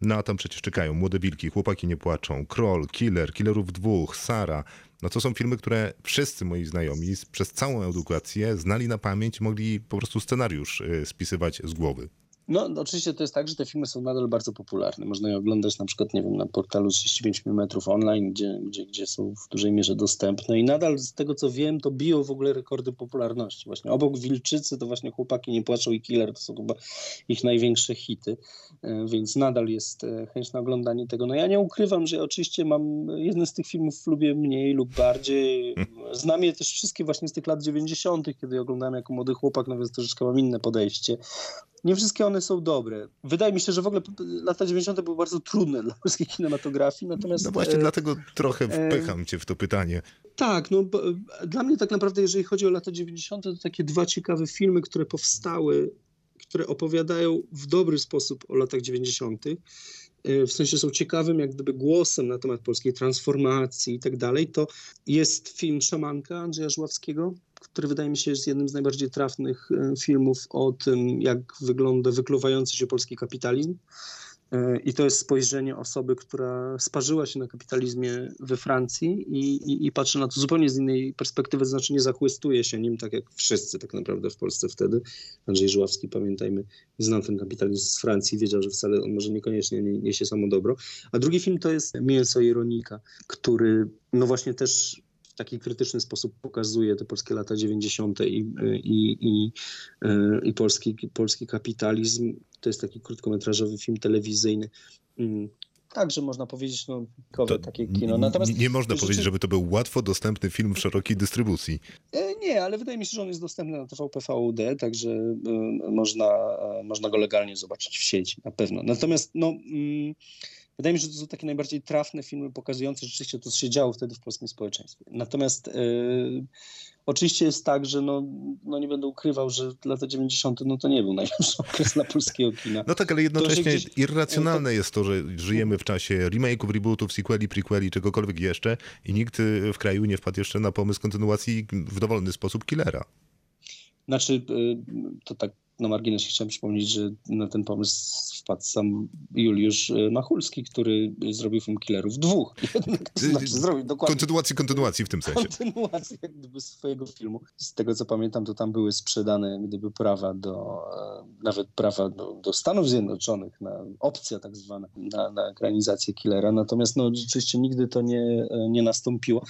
No a tam przecież czekają Młode Wilki, Chłopaki nie płaczą, Kroll, Killer, Killerów dwóch, Sara. No to są filmy, które wszyscy moi znajomi przez całą edukację znali na pamięć, mogli po prostu scenariusz y, spisywać z głowy. No, oczywiście to jest tak, że te filmy są nadal bardzo popularne. Można je oglądać na przykład, nie wiem, na portalu 35 mm online, gdzie, gdzie, gdzie są w dużej mierze dostępne i nadal z tego co wiem, to biją w ogóle rekordy popularności. Właśnie obok Wilczycy to właśnie Chłopaki nie płaczą i Killer to są chyba ich największe hity, E, więc nadal jest e, chęć na oglądanie tego. No ja nie ukrywam, że ja oczywiście mam jeden z tych filmów lubię mniej lub bardziej. Znam je też wszystkie właśnie z tych lat 90., kiedy oglądałem jako młody chłopak, no więc troszeczkę mam inne podejście. Nie wszystkie one są dobre. Wydaje mi się, że w ogóle lata 90. były bardzo trudne dla polskiej kinematografii, natomiast... No właśnie e, dlatego trochę wpycham cię w to pytanie. tak, no bo, e, dla mnie tak naprawdę, jeżeli chodzi o lata 90., to takie dwa ciekawe filmy, które powstały, które opowiadają w dobry sposób o latach 90., e, w sensie są ciekawym jak gdyby głosem na temat polskiej transformacji i tak dalej, to jest film Szamanka Andrzeja Żławskiego, który wydaje mi się jest jednym z najbardziej trafnych e, filmów o tym, jak wygląda wykluwający się polski kapitalizm. E, I to jest spojrzenie osoby, która sparzyła się na kapitalizmie we Francji i, i, i patrzy na to zupełnie z innej perspektywy, to znaczy nie zachłystuje się nim, tak jak wszyscy tak naprawdę w Polsce wtedy. Andrzej Żuławski, pamiętajmy, znał ten kapitalizm z Francji, wiedział, że wcale on może niekoniecznie nie- niesie samo dobro. A drugi film to jest Mięso Ironika, który no właśnie też taki krytyczny sposób pokazuje te polskie lata 90. i, i, i, i polski, polski kapitalizm. To jest taki krótkometrażowy film telewizyjny. Mm, Także można powiedzieć, no, kowe takie kino. Natomiast nie można rzeczy- powiedzieć, żeby to był łatwo dostępny film w szerokiej dystrybucji. E, Nie, ale wydaje mi się, że on jest dostępny na TVP VOD, także y, można, można go legalnie zobaczyć w sieci, na pewno. Natomiast no, mm, wydaje mi się, że to są takie najbardziej trafne filmy pokazujące rzeczywiście to, co się działo wtedy w polskim społeczeństwie. Natomiast y, oczywiście jest tak, że no, no nie będę ukrywał, że lata 90. no to nie był najlepszy okres dla polskiego kina. No tak, ale jednocześnie gdzieś- irracjonalne jest to, że żyjemy w czasie remake'ów, rebootów, sequeli, prequeli, czegokolwiek jeszcze i nikt y, w kraju nie wpadł jeszcze na pomysł kontynuacji w dowolny sposób Killera. Znaczy, to tak na marginesie chciałem przypomnieć, że na ten pomysł wpadł sam Juliusz y, Machulski, który zrobił film Killerów dwóch. To znaczy, zrobił dokładnie Kontynuacji, kontynuacji w tym sensie. kontynuację jak gdyby swojego filmu. Z tego co pamiętam, to tam były sprzedane gdyby prawa do, e, nawet prawa do, do Stanów Zjednoczonych, na opcja tak zwana, na, na ekranizację Killera. Natomiast no, rzeczywiście nigdy to nie, e, nie nastąpiło.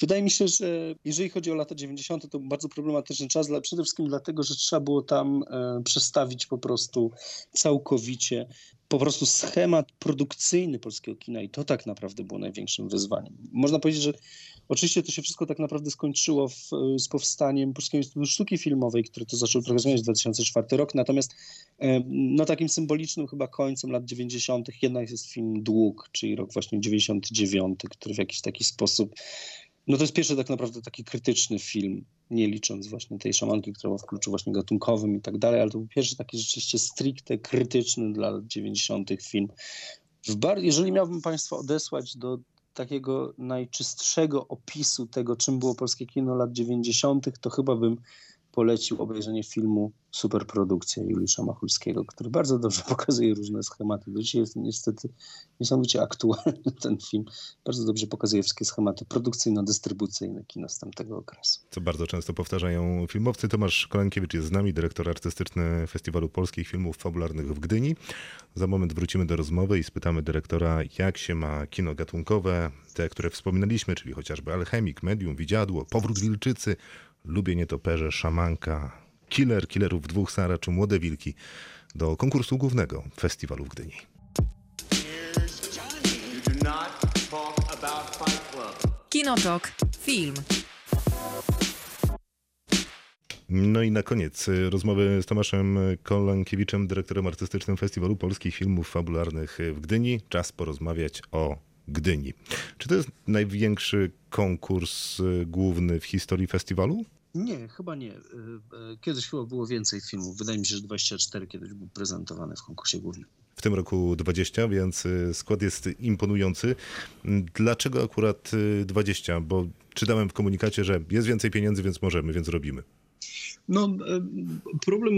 Wydaje mi się, że jeżeli chodzi o lata 90., to był bardzo problematyczny czas, przede wszystkim dlatego, że trzeba było tam e, przestawić po prostu całkowicie po prostu schemat produkcyjny polskiego kina i to tak naprawdę było największym wyzwaniem. Można powiedzieć, że oczywiście to się wszystko tak naprawdę skończyło w, z powstaniem Polskiego Instytutu Sztuki Filmowej, który to zaczął trochę zmieniać w 2004 rok, natomiast e, no takim symbolicznym chyba końcem lat 90. jednak jest film Dług, czyli rok właśnie 99, który w jakiś taki sposób No to jest pierwszy tak naprawdę taki krytyczny film, nie licząc właśnie tej szamanki, która była w kluczu właśnie gatunkowym i tak dalej, ale to był pierwszy taki rzeczywiście stricte krytyczny dla lat 90. film. Bar- jeżeli miałbym Państwa odesłać do takiego najczystszego opisu tego, czym było polskie kino lat 90., to chyba bym polecił obejrzenie filmu Superprodukcja Juliusza Machulskiego, który bardzo dobrze pokazuje różne schematy. Do dzisiaj jest niestety niesamowicie aktualny ten film. Bardzo dobrze pokazuje wszystkie schematy produkcyjno-dystrybucyjne kina z tamtego okresu. Co bardzo często powtarzają filmowcy. Tomasz Kolankiewicz jest z nami, dyrektor artystyczny Festiwalu Polskich Filmów Fabularnych w Gdyni. Za moment wrócimy do rozmowy i spytamy dyrektora, jak się ma kino gatunkowe, te, które wspominaliśmy, czyli chociażby Alchemik, Medium, Widziadło, Powrót Wilczycy, Lubię Nietoperze, Szamanka, Killer, Killerów Dwóch Sara czy Młode Wilki do konkursu głównego Festiwalu w Gdyni. Kinotok. Film. No i na koniec y, rozmowy z Tomaszem Kolankiewiczem, dyrektorem artystycznym Festiwalu Polskich Filmów Fabularnych w Gdyni. Czas porozmawiać o Gdyni. Czy to jest największy konkurs y, główny w historii festiwalu? Nie, chyba nie. Y, y, Kiedyś chyba było więcej filmów. Wydaje mi się, że 24 kiedyś był prezentowany w konkursie głównym. W tym roku 20, więc skład jest imponujący. Dlaczego akurat y, 20? Bo czytałem w komunikacie, że jest więcej pieniędzy, więc możemy, więc robimy. No, problem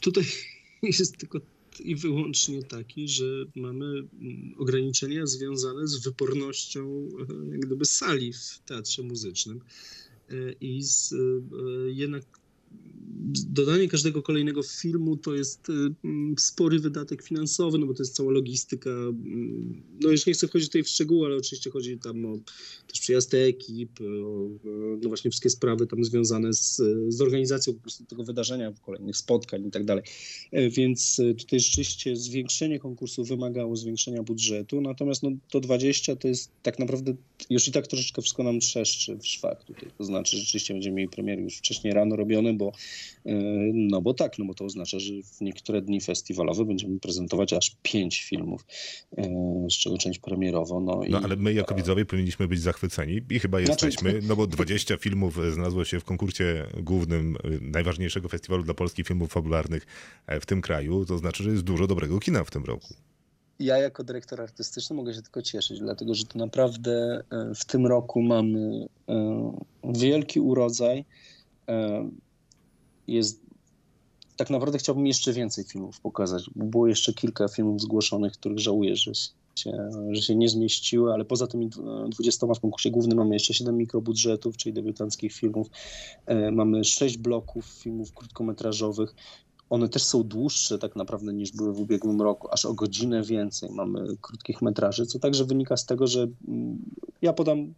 tutaj jest tylko i wyłącznie taki, że mamy mm, ograniczenia związane z wypornością e, jak gdyby sali w teatrze muzycznym E, i z, e, jednak dodanie każdego kolejnego filmu to jest e, mm, spory wydatek finansowy, no bo to jest cała logistyka. mm, No już nie chcę wchodzić tutaj w szczegóły, ale oczywiście chodzi tam o też przyjazd ekip, o, no właśnie wszystkie sprawy tam związane z, z organizacją tego wydarzenia, kolejnych spotkań i tak dalej. E, Więc e, tutaj rzeczywiście zwiększenie konkursu wymagało zwiększenia budżetu, natomiast no, to 20 to jest tak naprawdę już i tak troszeczkę wszystko nam trzeszczy w szwach tutaj. To znaczy rzeczywiście będziemy mieli premiery już wcześniej rano robione, bo e, no bo tak, no bo to oznacza, że w niektóre dni festiwalowe będziemy prezentować aż pięć filmów, e, z czego część premierowo. No, i, No ale my jako widzowie powinniśmy być zachwyceni i chyba Znaczy- jesteśmy, no bo 20 filmów znalazło się w konkursie głównym y, najważniejszego festiwalu dla polskich filmów fabularnych e, w tym kraju. To znaczy, że jest dużo dobrego kina w tym roku. Ja jako dyrektor artystyczny mogę się tylko cieszyć, dlatego że to naprawdę e, w tym roku mamy e, wielki urodzaj. Jest tak naprawdę chciałbym jeszcze więcej filmów pokazać, było jeszcze kilka filmów zgłoszonych, których żałuję, że się, że się nie zmieściły, ale poza tymi dw- 20 w konkursie głównym mamy jeszcze 7 mikrobudżetów, czyli debiutanckich filmów. E, Mamy 6 bloków filmów krótkometrażowych. One też są dłuższe tak naprawdę niż były w ubiegłym roku, aż o godzinę więcej mamy krótkich metraży, co także wynika z tego, że mm, ja podam,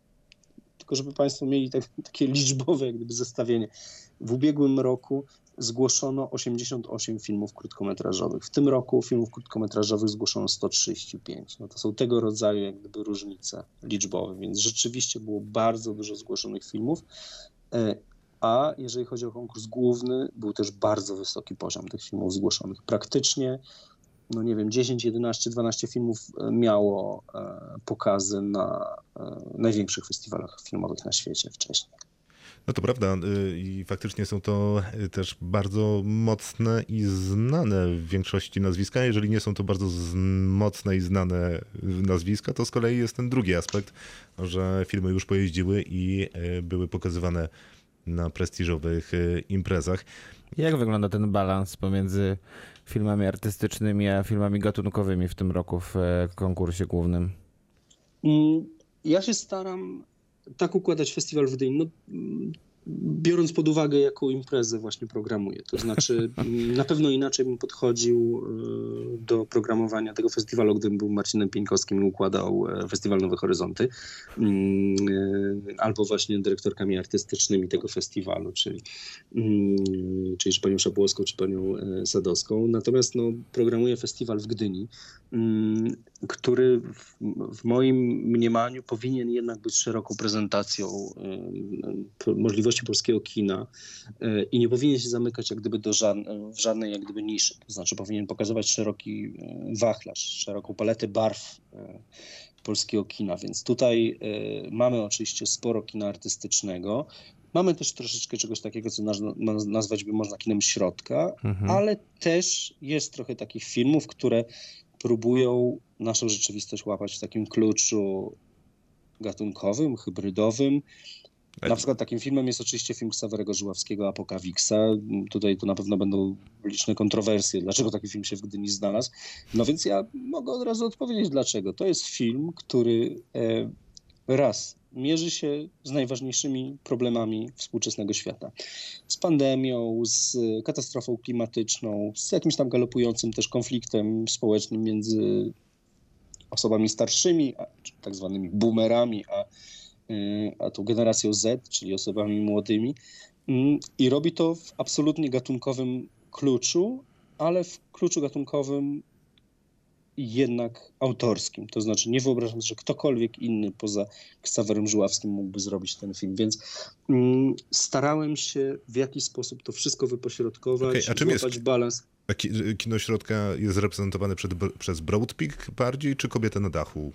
tylko żeby Państwo mieli tak, takie liczbowe jak gdyby zestawienie. W ubiegłym roku zgłoszono 88 filmów krótkometrażowych. W tym roku filmów krótkometrażowych zgłoszono 135. No to są tego rodzaju jak gdyby różnice liczbowe, więc rzeczywiście było bardzo dużo zgłoszonych filmów. E, A jeżeli chodzi o konkurs główny, był też bardzo wysoki poziom tych filmów zgłoszonych. Praktycznie, no nie wiem, 10, 11, 12 filmów e, miało e, pokazy na e, największych festiwalach filmowych na świecie wcześniej. No to prawda y, i faktycznie są to y, też bardzo mocne i znane w większości nazwiska. Jeżeli nie są to bardzo mocne i znane y, nazwiska, to z kolei jest ten drugi aspekt, że filmy już pojeździły i były pokazywane na prestiżowych imprezach. Jak wygląda ten balans pomiędzy filmami artystycznymi a filmami gatunkowymi w tym roku w e, konkursie głównym? Mm, Ja się staram tak układać festiwal w Gdyni, no, mm, biorąc pod uwagę, jaką imprezę właśnie programuję. To znaczy, na pewno inaczej bym podchodził e, do programowania tego festiwalu, gdybym był Marcinem Pieńkowskim i układał e, Festiwal Nowe Horyzonty, mm, e, albo właśnie dyrektorkami artystycznymi tego festiwalu, czyli, mm, czyli czy panią Szabłowską, czy panią Sadowską. Natomiast no, programuję festiwal w Gdyni, mm, który w, w moim mniemaniu powinien jednak być szeroką prezentacją y, p- możliwości polskiego kina y, i nie powinien się zamykać jak gdyby do żadnej, w żadnej jak gdyby niszy. To znaczy powinien pokazywać szeroki e, wachlarz, szeroką paletę barw e, polskiego kina, więc tutaj e, mamy oczywiście sporo kina artystycznego. Mamy też troszeczkę czegoś takiego, co naz- naz- nazwać by można kinem środka, Mhm. ale też jest trochę takich filmów, które próbują naszą rzeczywistość łapać w takim kluczu gatunkowym, hybrydowym. Na przykład takim filmem jest oczywiście film Ksawerego Żuławskiego Apokawiksa. Tutaj to na pewno będą liczne kontrowersje, dlaczego taki film się w Gdyni znalazł. No więc ja mogę od razu odpowiedzieć dlaczego. To jest film, który e, raz mierzy się z najważniejszymi problemami współczesnego świata. Z pandemią, z katastrofą klimatyczną, z jakimś tam galopującym też konfliktem społecznym między osobami starszymi, tak zwanymi boomerami, a, a tą generacją Z, czyli osobami młodymi. Mm, I robi to w absolutnie gatunkowym kluczu, ale w kluczu gatunkowym jednak autorskim. To znaczy nie wyobrażam sobie, że ktokolwiek inny poza Ksawerem Żuławskim mógłby zrobić ten film, więc mm, starałem się w jakiś sposób to wszystko wypośrodkować, Okej, a czym jest- balans. A ki- kino środka jest reprezentowane przed, przez Broadpeak bardziej, czy Kobietę na dachu?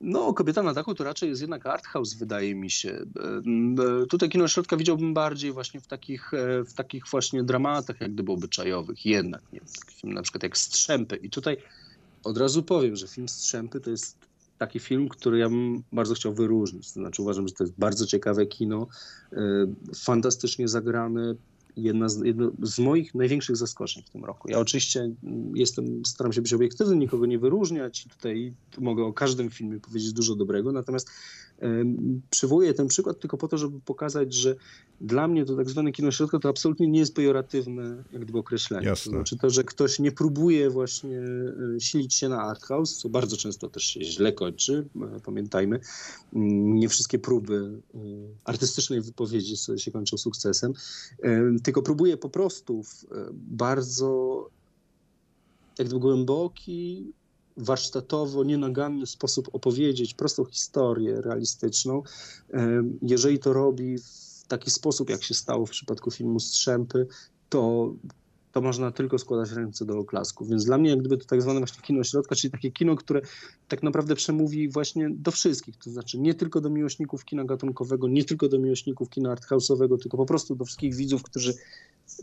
No, Kobieta na dachu to raczej jest jednak art house, wydaje mi się. E, e, Tutaj kino środka widziałbym bardziej właśnie w takich, e, w takich właśnie dramatach, jak gdyby obyczajowych, jednak. Nie? Film na przykład jak Strzępy. I tutaj od razu powiem, że film Strzępy to jest taki film, który ja bym bardzo chciał wyróżnić. To znaczy uważam, że to jest bardzo ciekawe kino, fantastycznie zagrane, jedna z, jedno z moich największych zaskoczeń w tym roku. Ja oczywiście mm, jestem, staram się być obiektywny, nikogo nie wyróżniać. Tutaj mogę o każdym filmie powiedzieć dużo dobrego, natomiast przywołuję ten przykład tylko po to, żeby pokazać, że dla mnie to tak zwane kino środka to absolutnie nie jest pejoratywne jak gdyby określenie. Jasne. To znaczy to, że ktoś nie próbuje właśnie e, silić się na art house, co bardzo często też się źle kończy, e, pamiętajmy. Mm, Nie wszystkie próby e, artystycznej wypowiedzi się kończą sukcesem, tylko próbuje po prostu w bardzo jak gdyby głęboki, warsztatowo, nienaganny sposób opowiedzieć prostą historię realistyczną. Jeżeli to robi w taki sposób, jak się stało w przypadku filmu Strzępy, to, to można tylko składać ręce do oklasku. Więc dla mnie jak gdyby to tak zwane właśnie kino środka, czyli takie kino, które tak naprawdę przemówi właśnie do wszystkich, to znaczy nie tylko do miłośników kina gatunkowego, nie tylko do miłośników kina arthouse'owego, tylko po prostu do wszystkich widzów, którzy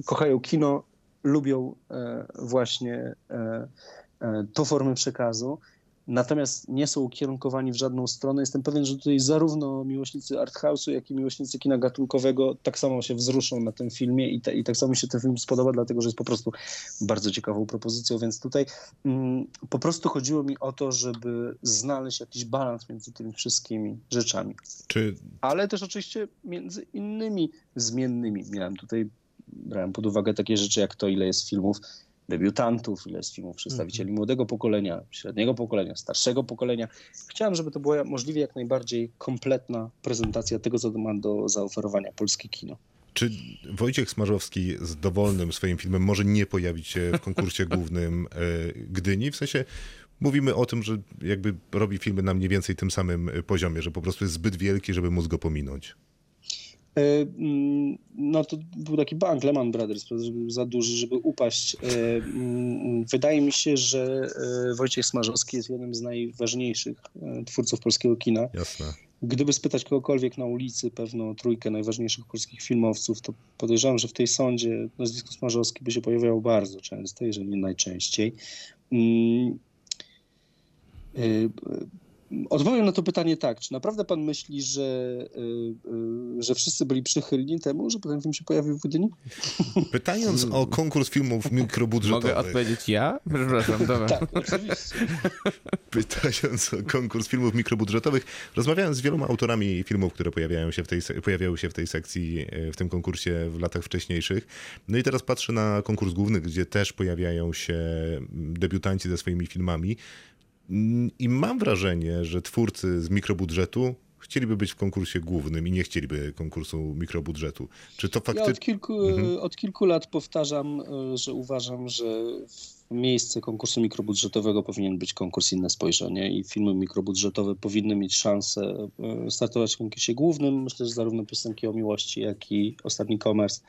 kochają kino, lubią e, właśnie e, e, tą formę przekazu. Natomiast nie są ukierunkowani w żadną stronę. Jestem pewien, że tutaj zarówno miłośnicy arthouse'u, jak i miłośnicy kina gatunkowego tak samo się wzruszą na tym filmie i, te, i tak samo mi się ten film spodoba, dlatego że jest po prostu bardzo ciekawą propozycją. Więc tutaj mm, po prostu chodziło mi o to, żeby znaleźć jakiś balans między tymi wszystkimi rzeczami Czy ale też oczywiście między innymi zmiennymi. Miałem tutaj, brałem pod uwagę takie rzeczy jak to, ile jest filmów debiutantów, ile jest filmów przedstawicieli młodego pokolenia, średniego pokolenia, starszego pokolenia. Chciałem, żeby to była możliwie jak najbardziej kompletna prezentacja tego, co ma do zaoferowania polskie kino. Czy Wojciech Smarzowski z dowolnym swoim filmem może nie pojawić się w konkursie głównym e, Gdyni? W sensie mówimy o tym, że jakby robi filmy na mniej więcej tym samym poziomie, że po prostu jest zbyt wielki, żeby móc go pominąć. E, mm, No to był taki bank Lehman Brothers, za duży, żeby upaść. E, mm, Wydaje mi się, że e, Wojciech Smarzowski jest jednym z najważniejszych twórców polskiego kina. Jasne. Gdyby spytać kogokolwiek na ulicy, pewną trójkę najważniejszych polskich filmowców, to podejrzewam, że w tej sądzie nazwisko Smarzowski by się pojawiało bardzo często, jeżeli nie najczęściej. Odpowiem na to pytanie tak. Czy naprawdę pan myśli, że, y, y, że wszyscy byli przychylni temu, że ten film się pojawił w Gdyni? Pytając o konkurs filmów Mogę mikrobudżetowych, odpowiedzieć ja? Przepraszam, dobra. Tak, oczywiście. pytając o konkurs filmów mikrobudżetowych, rozmawiałem z wieloma autorami filmów, które pojawiają się w tej, pojawiały się w tej sekcji, e, w tym konkursie w latach wcześniejszych. No i teraz patrzę na konkurs główny, gdzie też pojawiają się mm, debiutanci ze swoimi filmami. I mam wrażenie, że twórcy z mikrobudżetu chcieliby być w konkursie głównym i nie chcieliby konkursu mikrobudżetu. Czy to Ja od faktycznie... kilku, Mhm. od kilku lat powtarzam, y, że uważam, że w miejsce konkursu mikrobudżetowego powinien być konkurs Inne Spojrzenie i filmy mikrobudżetowe powinny mieć szansę e, startować w konkursie głównym. Myślę, że zarówno Piosenki o Miłości, jak i Ostatni Komers,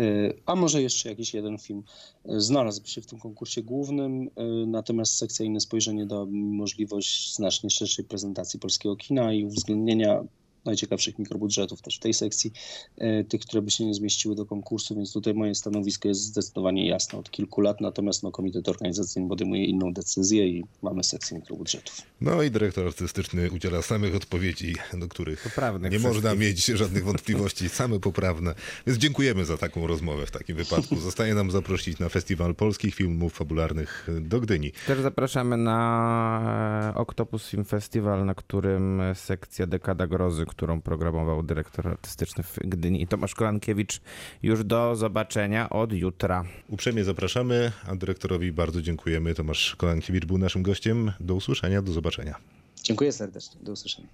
e, a może jeszcze jakiś jeden film e, znalazłby się w tym konkursie głównym, natomiast sekcja Inne Spojrzenie dała mi możliwość znacznie szerszej prezentacji polskiego kina i uwzględnienia najciekawszych mikrobudżetów też w tej sekcji, e, tych, które by się nie zmieściły do konkursu, więc tutaj moje stanowisko jest zdecydowanie jasne od kilku lat, natomiast no, komitet organizacyjny podejmuje inną decyzję i mamy sekcję mikrobudżetów. No i dyrektor artystyczny udziela samych odpowiedzi, do których Poprawnych nie można wszystkich. mieć żadnych wątpliwości, same poprawne. Więc dziękujemy za taką rozmowę w takim wypadku. Zostaje nam zaprosić na Festiwal Polskich Filmów Fabularnych do Gdyni. Też zapraszamy na e, Octopus Film Festival, na którym sekcja Dekada Grozy, którą programował dyrektor artystyczny w Gdyni Tomasz Kolankiewicz. Już do zobaczenia od jutra. Uprzejmie zapraszamy, a dyrektorowi bardzo dziękujemy. Tomasz Kolankiewicz był naszym gościem. Do usłyszenia, do zobaczenia. Dziękuję serdecznie. Do usłyszenia.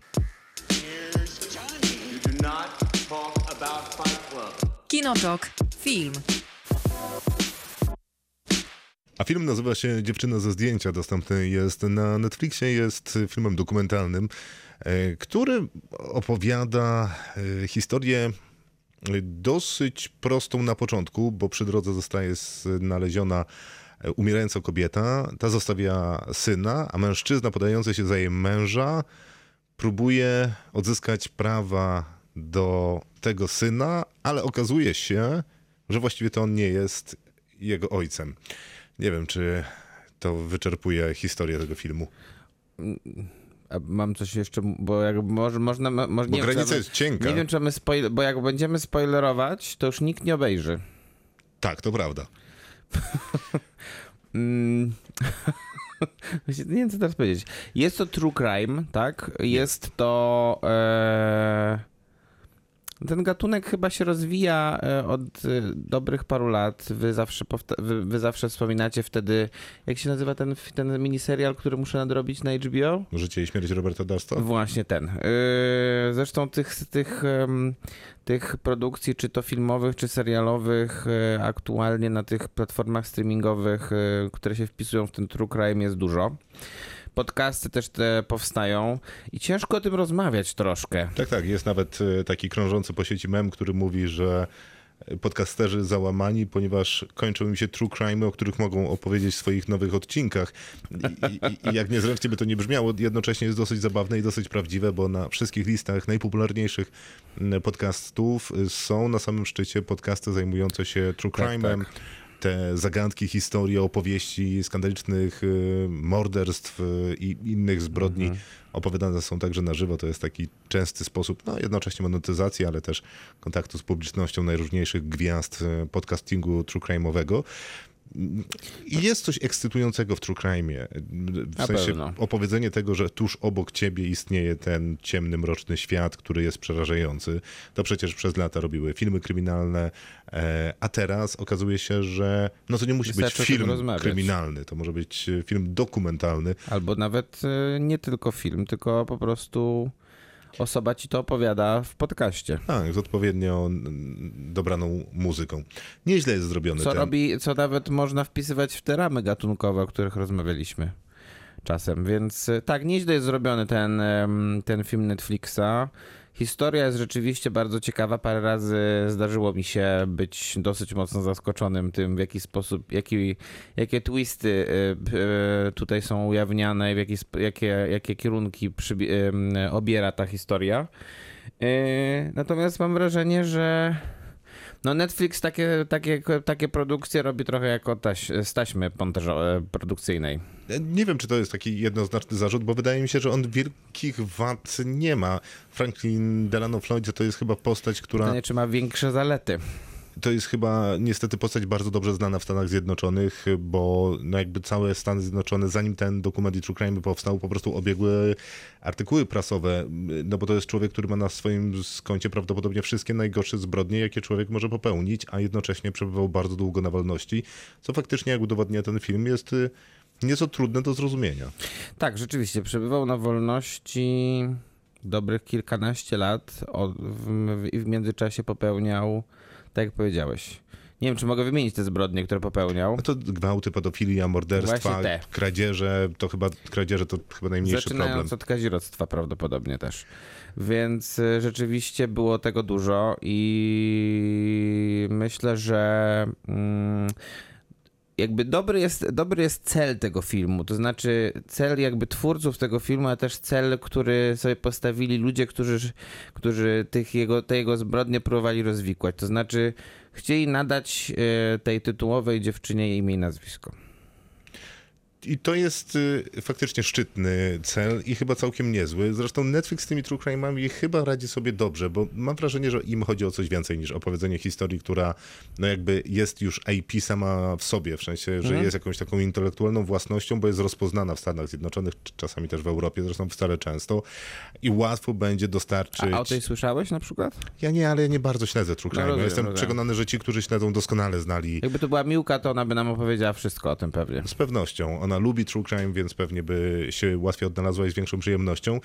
You do not talk about Fight Club. Kinotok. Film. A film nazywa się Dziewczyna ze zdjęcia. Dostępny jest na Netflixie, jest filmem dokumentalnym, e, który opowiada e, historię e, dosyć prostą na początku, bo przy drodze zostaje znaleziona umierająca kobieta. Ta zostawia syna, a mężczyzna podający się za jej męża próbuje odzyskać prawa do tego syna, ale okazuje się, że właściwie to on nie jest jego ojcem. Nie wiem, czy to wyczerpuje historię tego filmu. A mam coś jeszcze, bo jak może można... Może, Bo nie wiem, granica mamy- jest cienka. Nie wiem, czy mamy spoil... bo jak będziemy spoilerować, to już nikt nie obejrzy. Tak, to prawda. Mm. Nie wiem, co teraz powiedzieć. Jest to true crime, tak? Jest to. E... Ten gatunek chyba się rozwija e, od e, dobrych paru lat. Wy zawsze, wy, wy zawsze wspominacie wtedy, jak się nazywa ten, ten miniserial, który muszę nadrobić na HBO? Życie i śmierć Roberta Dasta? Właśnie ten. Yy, Zresztą tych, tych, tych produkcji, czy to filmowych, czy serialowych, e, aktualnie na tych platformach streamingowych, e, które się wpisują w ten true crime jest dużo. Podcasty też te powstają i ciężko o tym rozmawiać troszkę. Tak, tak. Jest nawet e, taki krążący po sieci mem, który mówi, że podcasterzy załamani, ponieważ kończą im się true crime, o których mogą opowiedzieć w swoich nowych odcinkach. I, i, I jak niezręcznie by to nie brzmiało, jednocześnie jest dosyć zabawne i dosyć prawdziwe, bo na wszystkich listach najpopularniejszych podcastów y, są na samym szczycie podcasty zajmujące się true Tak, crime'em. Te zagadki, historie, opowieści skandalicznych y, morderstw y, i innych zbrodni Mhm. opowiadane są także na żywo. To jest taki częsty sposób, no jednocześnie monetyzacji, ale też kontaktu z publicznością najróżniejszych gwiazd e, podcastingu true crime'owego. I jest coś ekscytującego w true crime. W Na sensie pewno. opowiedzenie tego, że tuż obok ciebie istnieje ten ciemny, mroczny świat, który jest przerażający. To przecież przez lata robiły filmy kryminalne, e, a teraz okazuje się, że no to nie musi Wystarczy być film kryminalny, to może być film dokumentalny. Albo nawet e, nie tylko film, tylko po prostu osoba ci to opowiada w podcaście. Tak, z odpowiednio dobraną muzyką. Nieźle jest zrobiony Co ten. robi, co nawet można wpisywać w te ramy gatunkowe, o których rozmawialiśmy czasem. Więc e, tak, nieźle jest zrobiony ten, ten film Netflixa. Historia jest rzeczywiście bardzo ciekawa. Parę razy zdarzyło mi się być dosyć mocno zaskoczonym tym, w jaki sposób, jaki, jakie twisty p- e, tutaj są ujawniane, w jaki, jakie, jakie kierunki obiera ta historia. E, Natomiast mam wrażenie, że no Netflix takie, takie, takie produkcje robi trochę jako taś, z taśmy montażo- e, produkcyjnej. Nie wiem, czy to jest taki jednoznaczny zarzut, bo wydaje mi się, że on wielkich wad nie ma. Franklin Delano Floyd to jest chyba postać, która. Pytanie, czy ma większe zalety. To jest chyba niestety postać bardzo dobrze znana w Stanach Zjednoczonych, bo no jakby całe Stany Zjednoczone, zanim ten dokument i True Crime powstał, po prostu obiegły artykuły prasowe, no bo to jest człowiek, który ma na swoim skoncie prawdopodobnie wszystkie najgorsze zbrodnie, jakie człowiek może popełnić, a jednocześnie przebywał bardzo długo na wolności, co faktycznie, jak udowodnia ten film, jest y, nieco trudne do zrozumienia. Tak, rzeczywiście, przebywał na wolności dobrych kilkanaście lat w- w- i w międzyczasie popełniał, tak jak powiedziałeś, Nie wiem, czy mogę wymienić te zbrodnie, które popełniał. No to gwałty, pedofilia, morderstwa, kradzieże, to chyba kradzieże to chyba najmniejszy problem. Zaczynając od kazirodztwa prawdopodobnie też. Więc y, rzeczywiście było tego dużo i myślę, że mm, jakby dobry jest, dobry jest cel tego filmu. To znaczy cel jakby twórców tego filmu, ale też cel, który sobie postawili ludzie, którzy, którzy tych jego, te jego zbrodnie próbowali rozwikłać. To znaczy chcieli nadać y, tej tytułowej dziewczynie imię i nazwisko. I to jest y, faktycznie szczytny cel i chyba całkiem niezły. Zresztą Netflix z tymi true crime'ami chyba radzi sobie dobrze, bo mam wrażenie, że im chodzi o coś więcej niż opowiedzenie historii, która no jakby jest już IP sama w sobie, w sensie, że jest jakąś taką intelektualną własnością, bo jest rozpoznana w Stanach Zjednoczonych, czasami też w Europie, zresztą wcale często i łatwo będzie dostarczyć... A o tej słyszałeś na przykład? Ja nie, ale ja nie bardzo śledzę true crime. No rozumiem, Jestem rozumiem. przekonany, że ci, którzy śledzą, doskonale znali Jakby to była Miłka, to ona by nam opowiedziała wszystko o tym pewnie. z pewnością. Ona lubi true crime, więc pewnie by się łatwiej odnalazła i z większą przyjemnością.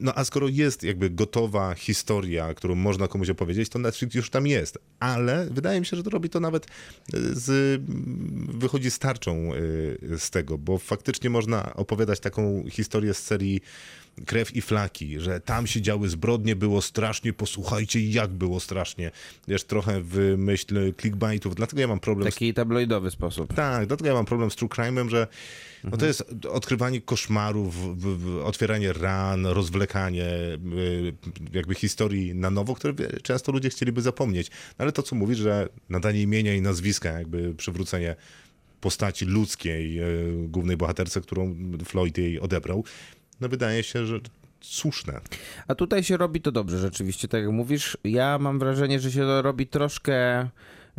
No a skoro jest jakby gotowa historia, którą można komuś opowiedzieć, to Netflix już tam jest. Ale wydaje mi się, że to robi to nawet z, wychodzi starczą y, z tego, bo faktycznie można opowiadać taką historię z serii krew i flaki, że tam się działy zbrodnie, było strasznie, posłuchajcie jak było strasznie. Wiesz, trochę w myśl clickbaitów, dlatego ja mam problem z Taki tabloidowy sposób. tak, dlatego ja mam problem z true crime'em, że no to jest odkrywanie koszmarów, otwieranie ran, rozwlekanie y, jakby historii na nowo, które często ludzie chcieliby zapomnieć. No ale to, co mówisz, że nadanie imienia i nazwiska, jakby przywrócenie postaci ludzkiej y, głównej bohaterce, którą Floyd jej odebrał, no wydaje się, że słuszne. A tutaj się robi to dobrze rzeczywiście, tak jak mówisz. Ja mam wrażenie, że się to robi troszkę...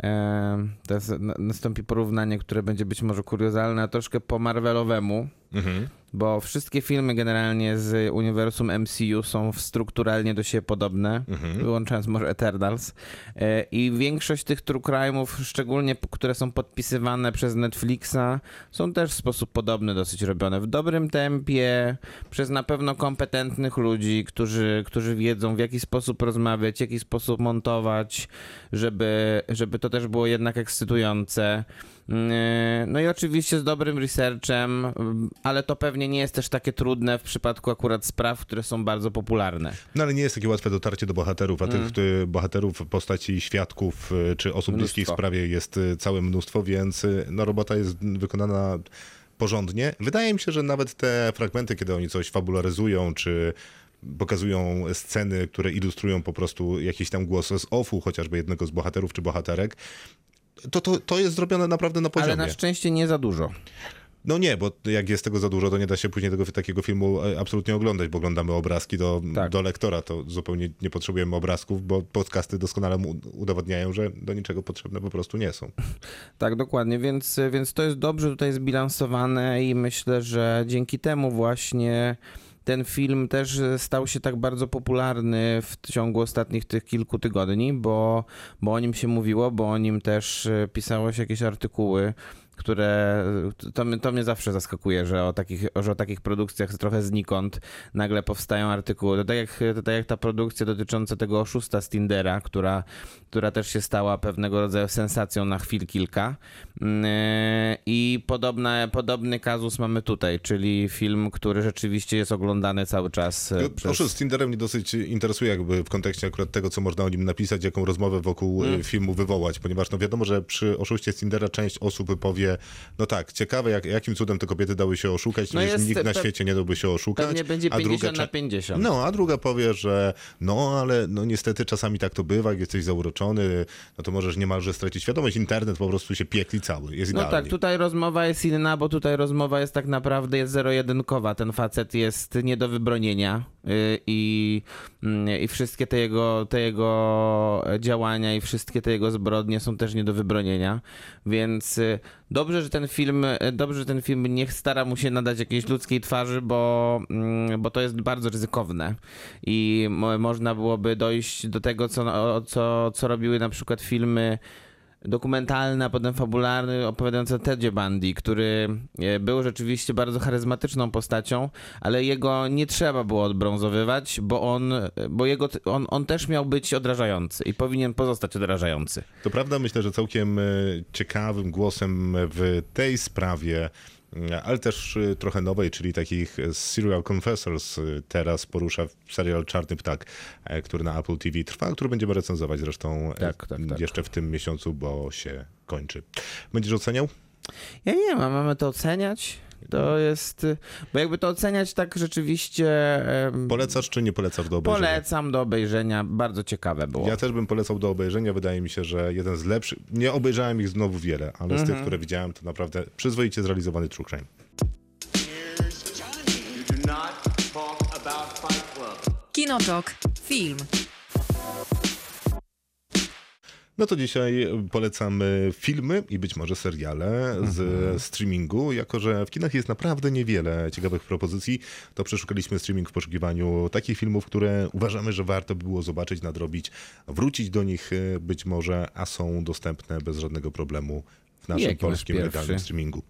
E, teraz na- nastąpi porównanie, które będzie być może kuriozalne, troszkę po Marvelowemu, bo wszystkie filmy generalnie z uniwersum MCU są strukturalnie do siebie podobne, wyłączając może Eternals. E, I większość tych true crime'ów, szczególnie które są podpisywane przez Netflixa, są też w sposób podobny dosyć robione. W dobrym tempie, przez na pewno kompetentnych ludzi, którzy, którzy wiedzą w jaki sposób rozmawiać, w jaki sposób montować, żeby, żeby to też było jednak ekscytujące. Yy, No i oczywiście z dobrym researchem, mm, ale to pewnie nie jest też takie trudne w przypadku akurat spraw, które są bardzo popularne. No ale nie jest takie łatwe dotarcie do bohaterów, a tych y, bohaterów w postaci świadków y, czy osób bliskich Mnóstwo. sprawie jest y, całe mnóstwo, więc y, no, robota jest wykonana porządnie. Wydaje mi się, że nawet te fragmenty, kiedy oni coś fabularyzują, czy pokazują sceny, które ilustrują po prostu jakiś tam głos z offu, chociażby jednego z bohaterów czy bohaterek, to, to, to jest zrobione naprawdę na poziomie. Ale na szczęście nie za dużo. No nie, bo jak jest tego za dużo, to nie da się później tego takiego filmu e, absolutnie oglądać, bo oglądamy obrazki do, Tak. do lektora, to zupełnie nie potrzebujemy obrazków, bo podcasty doskonale mu udowadniają, że do niczego potrzebne po prostu nie są. Tak, dokładnie, więc, więc to jest dobrze tutaj zbilansowane i myślę, że dzięki temu właśnie ten film też stał się tak bardzo popularny w ciągu ostatnich tych kilku tygodni, bo, bo o nim się mówiło, bo o nim też e, pisało się jakieś artykuły, które to, mnie- to mnie zawsze zaskakuje, że o takich, że o takich produkcjach trochę znikąd nagle powstają artykuły. To tak jak, to tak jak ta produkcja dotycząca tego oszusta z Tindera, która, która też się stała pewnego rodzaju sensacją na chwil kilka. Mm, I podobna, podobny kazus mamy tutaj, czyli film, który rzeczywiście jest oglądany cały czas. e, Przez... Oszust z Tinderem mnie dosyć interesuje jakby w kontekście akurat tego, co można o nim napisać, jaką rozmowę wokół Mm. e, filmu wywołać, ponieważ no wiadomo, że przy oszuście z Tindera część osób powie, no tak, ciekawe jak, jakim cudem te kobiety dały się oszukać, No jest nikt na świecie nie dałby się oszukać. Pewnie będzie a druga 50 na cze- 50. No, a druga powie, że no, ale no niestety czasami tak to bywa, jak jesteś zauroczony, no to możesz niemalże stracić świadomość. Internet po prostu się piekli cały, jest No idealnie. tak, tutaj rozmowa jest inna, bo tutaj rozmowa jest tak naprawdę jest zero-jedynkowa. Ten facet jest nie do wybronienia i, yy, i wszystkie te jego, te jego działania i wszystkie te jego zbrodnie są też nie do wybronienia. Więc yy, dobrze, że ten film, yy, dobrze, że ten film niech stara mu się nadać jakiejś ludzkiej twarzy, bo, yy, bo to jest bardzo ryzykowne i mo- można byłoby dojść do tego, co, co, co robiły na przykład filmy dokumentalny, a potem fabularny, opowiadający o Tedzie Bundy, który e, był rzeczywiście bardzo charyzmatyczną postacią, ale jego nie trzeba było odbrązowywać, bo on, bo jego, on, on też miał być odrażający i powinien pozostać odrażający. To prawda, myślę, że całkiem e, ciekawym głosem w tej sprawie, ale też e, trochę nowej, czyli takich e, serial confessors e, teraz porusza serial Czarny Ptak, e, który na Apple TV trwa, który będziemy recenzować zresztą e, Tak, tak, tak. jeszcze w tym miesiącu, bo się kończy. Będziesz oceniał? Ja nie wiem, a mamy to oceniać? To jest, bo jakby to oceniać tak rzeczywiście... Polecasz czy nie polecasz do obejrzenia? Polecam do obejrzenia, bardzo ciekawe było. Ja też bym polecał do obejrzenia. Wydaje mi się, że jeden z lepszych. Nie obejrzałem ich znowu wiele, ale z Mhm. tych, które widziałem, to naprawdę przyzwoicie zrealizowany true crime. Kinotok. Film. No to dzisiaj polecamy filmy i być może seriale z Mhm. streamingu. Jako, że w kinach jest naprawdę niewiele ciekawych propozycji, to przeszukaliśmy streaming w poszukiwaniu takich filmów, które uważamy, że warto by było zobaczyć, nadrobić, wrócić do nich e, być może, a są dostępne bez żadnego problemu w naszym polskim legalnym streamingu.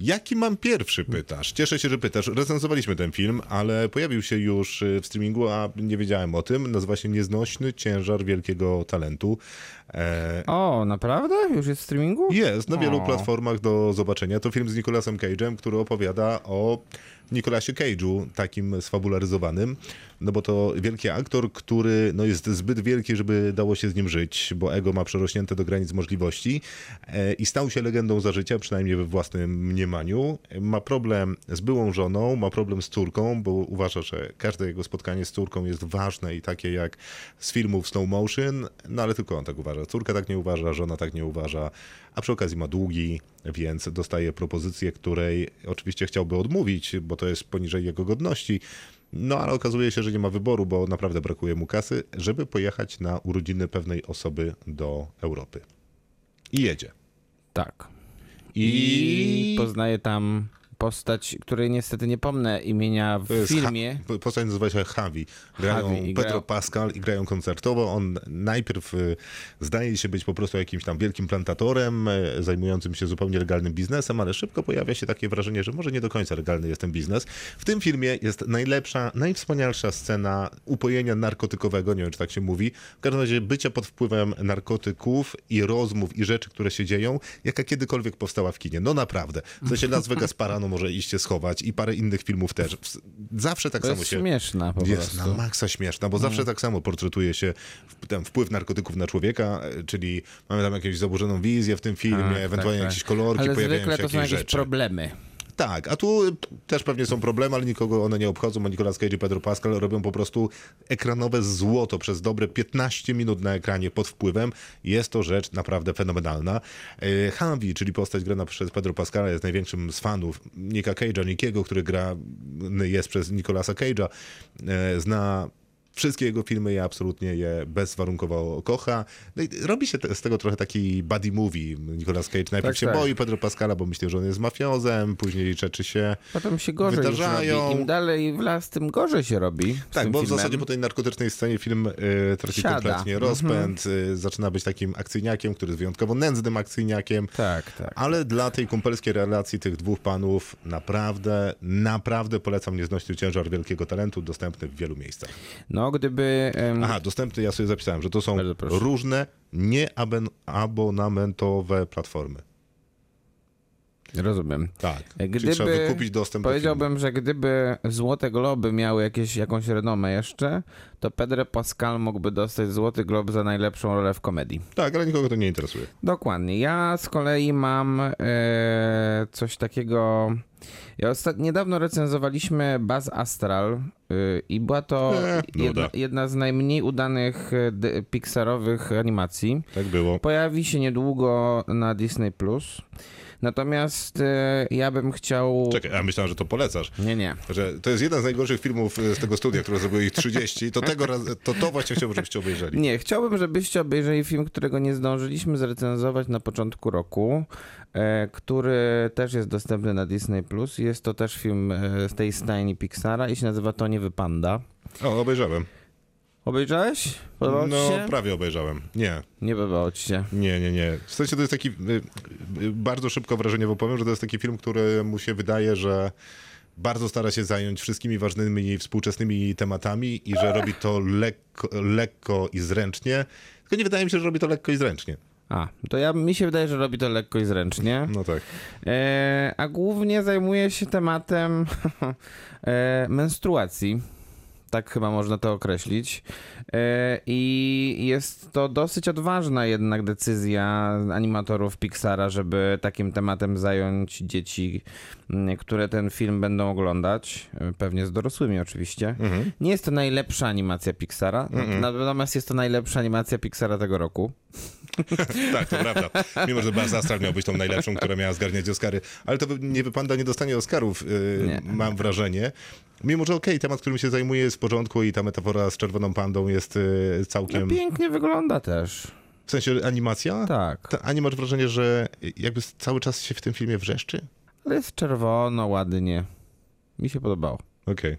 Jaki mam pierwszy, pytasz? Cieszę się, że pytasz. Recenzowaliśmy ten film, ale pojawił się już y, w streamingu, a nie wiedziałem o tym. Nazywa się Nieznośny ciężar wielkiego talentu. E, O, naprawdę? Już jest w streamingu? jest na wielu O. platformach do zobaczenia. To film z Nicolasem Cage'em, który opowiada o Nicolasie Cage'u, takim sfabularyzowanym, no bo to wielki aktor, który no, jest zbyt wielki, żeby dało się z nim żyć, bo ego ma przerośnięte do granic możliwości e, i stał się legendą za życia, przynajmniej we własnym mniemaniu. Ma problem z byłą żoną, ma problem z córką, bo uważa, że każde jego spotkanie z córką jest ważne i takie jak z filmów slow motion, no ale tylko on tak uważa. Córka tak nie uważa, żona tak nie uważa, a przy okazji ma długi, więc dostaje propozycję, której oczywiście chciałby odmówić, bo to jest poniżej jego godności. No ale okazuje się, że nie ma wyboru, bo naprawdę brakuje mu kasy, żeby pojechać na urodziny pewnej osoby do Europy. I jedzie. Tak. I, I poznaje tam postać, której niestety nie pomnę imienia w filmie. Ha- postać nazywa się Javi. Grają Javi Pedro Pascal i grają koncertowo. On najpierw y, zdaje się być po prostu jakimś tam wielkim plantatorem, y, zajmującym się zupełnie legalnym biznesem, ale szybko pojawia się takie wrażenie, że może nie do końca legalny jest ten biznes. W tym filmie jest najlepsza, najwspanialsza scena upojenia narkotykowego, nie wiem czy tak się mówi, w każdym razie bycia pod wpływem narkotyków i rozmów i rzeczy, które się dzieją, jaka kiedykolwiek powstała w kinie. No naprawdę. W sensie Las Vegas Parano może iść się schować i parę innych filmów też. Zawsze tak To samo jest się... śmieszna po Jest prostu. na maksa śmieszna, bo zawsze tak samo portretuje się ten wpływ narkotyków na człowieka, czyli mamy tam jakąś zaburzoną wizję w tym filmie, Tak, ewentualnie tak, jakieś tak. kolorki, Ale pojawiają zwykle się to są jakieś jakieś rzeczy. problemy. Tak, a tu też pewnie są problemy, ale nikogo one nie obchodzą, bo Nicolas Cage i Pedro Pascal robią po prostu ekranowe złoto przez dobre 15 minut na ekranie pod wpływem. Jest to rzecz naprawdę fenomenalna. E, Humvee, czyli postać grana przez Pedro Pascala, jest największym z fanów Nika Cage'a, Nikiego, który gra jest przez Nicolasa Cage'a. E, Zna Wszystkie jego filmy ja absolutnie je bezwarunkowo kocha. No i robi się te, z tego trochę taki buddy movie. Nicolas Cage najpierw Tak, się tak. boi Pedro Pascala, bo myśli, że on jest mafiozem, później rzeczy się... Potem się gorzej Wydarzają. Im dalej w las, tym gorzej się robi. Tak, bo w filmem. zasadzie po tej narkotycznej scenie film y, traci Siada. kompletnie Mhm. rozpęd, y, zaczyna być takim akcyjniakiem, który jest wyjątkowo nędznym akcyjniakiem. Tak, tak. Ale dla tej kumpelskiej relacji tych dwóch panów naprawdę, naprawdę polecam nieznośny ciężar wielkiego talentu, dostępny w wielu miejscach. No, gdyby... em, Aha, dostępny, ja sobie zapisałem, że to są różne nieabonamentowe platformy. Rozumiem. Tak, Gdyby, czyli trzeba wykupić dostęp do. Powiedziałbym, że gdyby Złote Globy miały jakieś, jakąś renomę jeszcze, to Pedro Pascal mógłby dostać Złoty Glob za najlepszą rolę w komedii. Tak, ale nikogo to nie interesuje. Dokładnie. Ja z kolei mam e, coś takiego. Ja ostat... Niedawno recenzowaliśmy Baz Astral e, i była to E, jedna, jedna z najmniej udanych e, d- Pixarowych animacji. Tak było. Pojawi się niedługo na Disney Plus. Natomiast e, ja bym chciał. Czekaj, ja myślałem, że to polecasz. Nie, nie. Że to jest jeden z najgorszych filmów y, z tego studia, które zrobiło ich 30, to tego raz, to, to właśnie chciałbym, żebyście obejrzeli. Nie, chciałbym, żebyście obejrzeli film, którego nie zdążyliśmy zrecenzować na początku roku, e, który też jest dostępny na Disney Plus. Jest to też film e, z tej stajni Pixara i się nazywa To nie wypanda. O, obejrzałem. Obejrzałeś? Podobało ci No, się? prawie obejrzałem. Nie, Nie podobało ci się. nie, nie, nie. W sensie to jest taki, y, y, bardzo szybko wrażeniowo powiem, że to jest taki film, który mu się wydaje, że bardzo stara się zająć wszystkimi ważnymi współczesnymi tematami i że robi to lekko, lekko i zręcznie. Tylko nie wydaje mi się, że robi to lekko i zręcznie. A, to ja mi się wydaje, że robi to lekko i zręcznie. No tak. E, a głównie zajmuje się tematem e, menstruacji. Tak chyba można to określić. E, I jest to dosyć odważna jednak decyzja animatorów Pixara, żeby takim tematem zająć dzieci, które ten film będą oglądać. E, Pewnie z dorosłymi oczywiście. Nie jest to najlepsza animacja Pixara, natomiast jest to najlepsza animacja Pixara tego roku. Tak, to prawda. Mimo, że Buzz Astral miał być tą najlepszą, która miała zgarniać Oscary, ale to nie wypanda nie dostanie Oscarów, yy, Nie. mam wrażenie. Mimo, że okej, temat, którym się zajmuje jest w porządku i ta metafora z czerwoną pandą jest yy, No, całkiem... pięknie wygląda też. W sensie animacja? Tak. Ta, a nie masz wrażenia, że jakby cały czas się w tym filmie wrzeszczy? Ale jest czerwono, ładnie. Mi się podobało. Okej.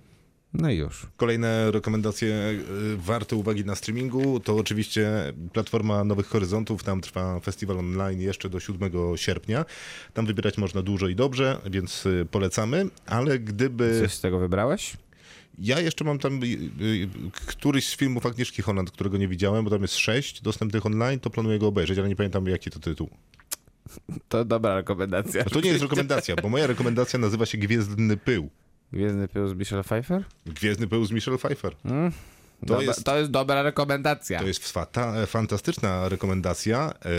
No i już. Kolejne rekomendacje y, warte uwagi na streamingu to oczywiście platforma Nowych Horyzontów. Tam trwa festiwal online jeszcze do 7 sierpnia. Tam wybierać można dużo i dobrze, więc y, polecamy. Ale gdyby. Coś z tego wybrałeś? Ja jeszcze mam tam y, któryś z filmów Agnieszki Holland, którego nie widziałem, bo tam jest sześć dostępnych online, to planuję go obejrzeć, ale nie pamiętam jaki to tytuł. To dobra rekomendacja. A to nie jest rekomendacja, bo moja rekomendacja nazywa się Gwiezdny Pył. Gwiezdny pył z Michelle Pfeiffer? Gwiezdny Pył z Michelle Pfeiffer. To, To jest... jest- to jest dobra rekomendacja. To jest fata, fantastyczna rekomendacja yy,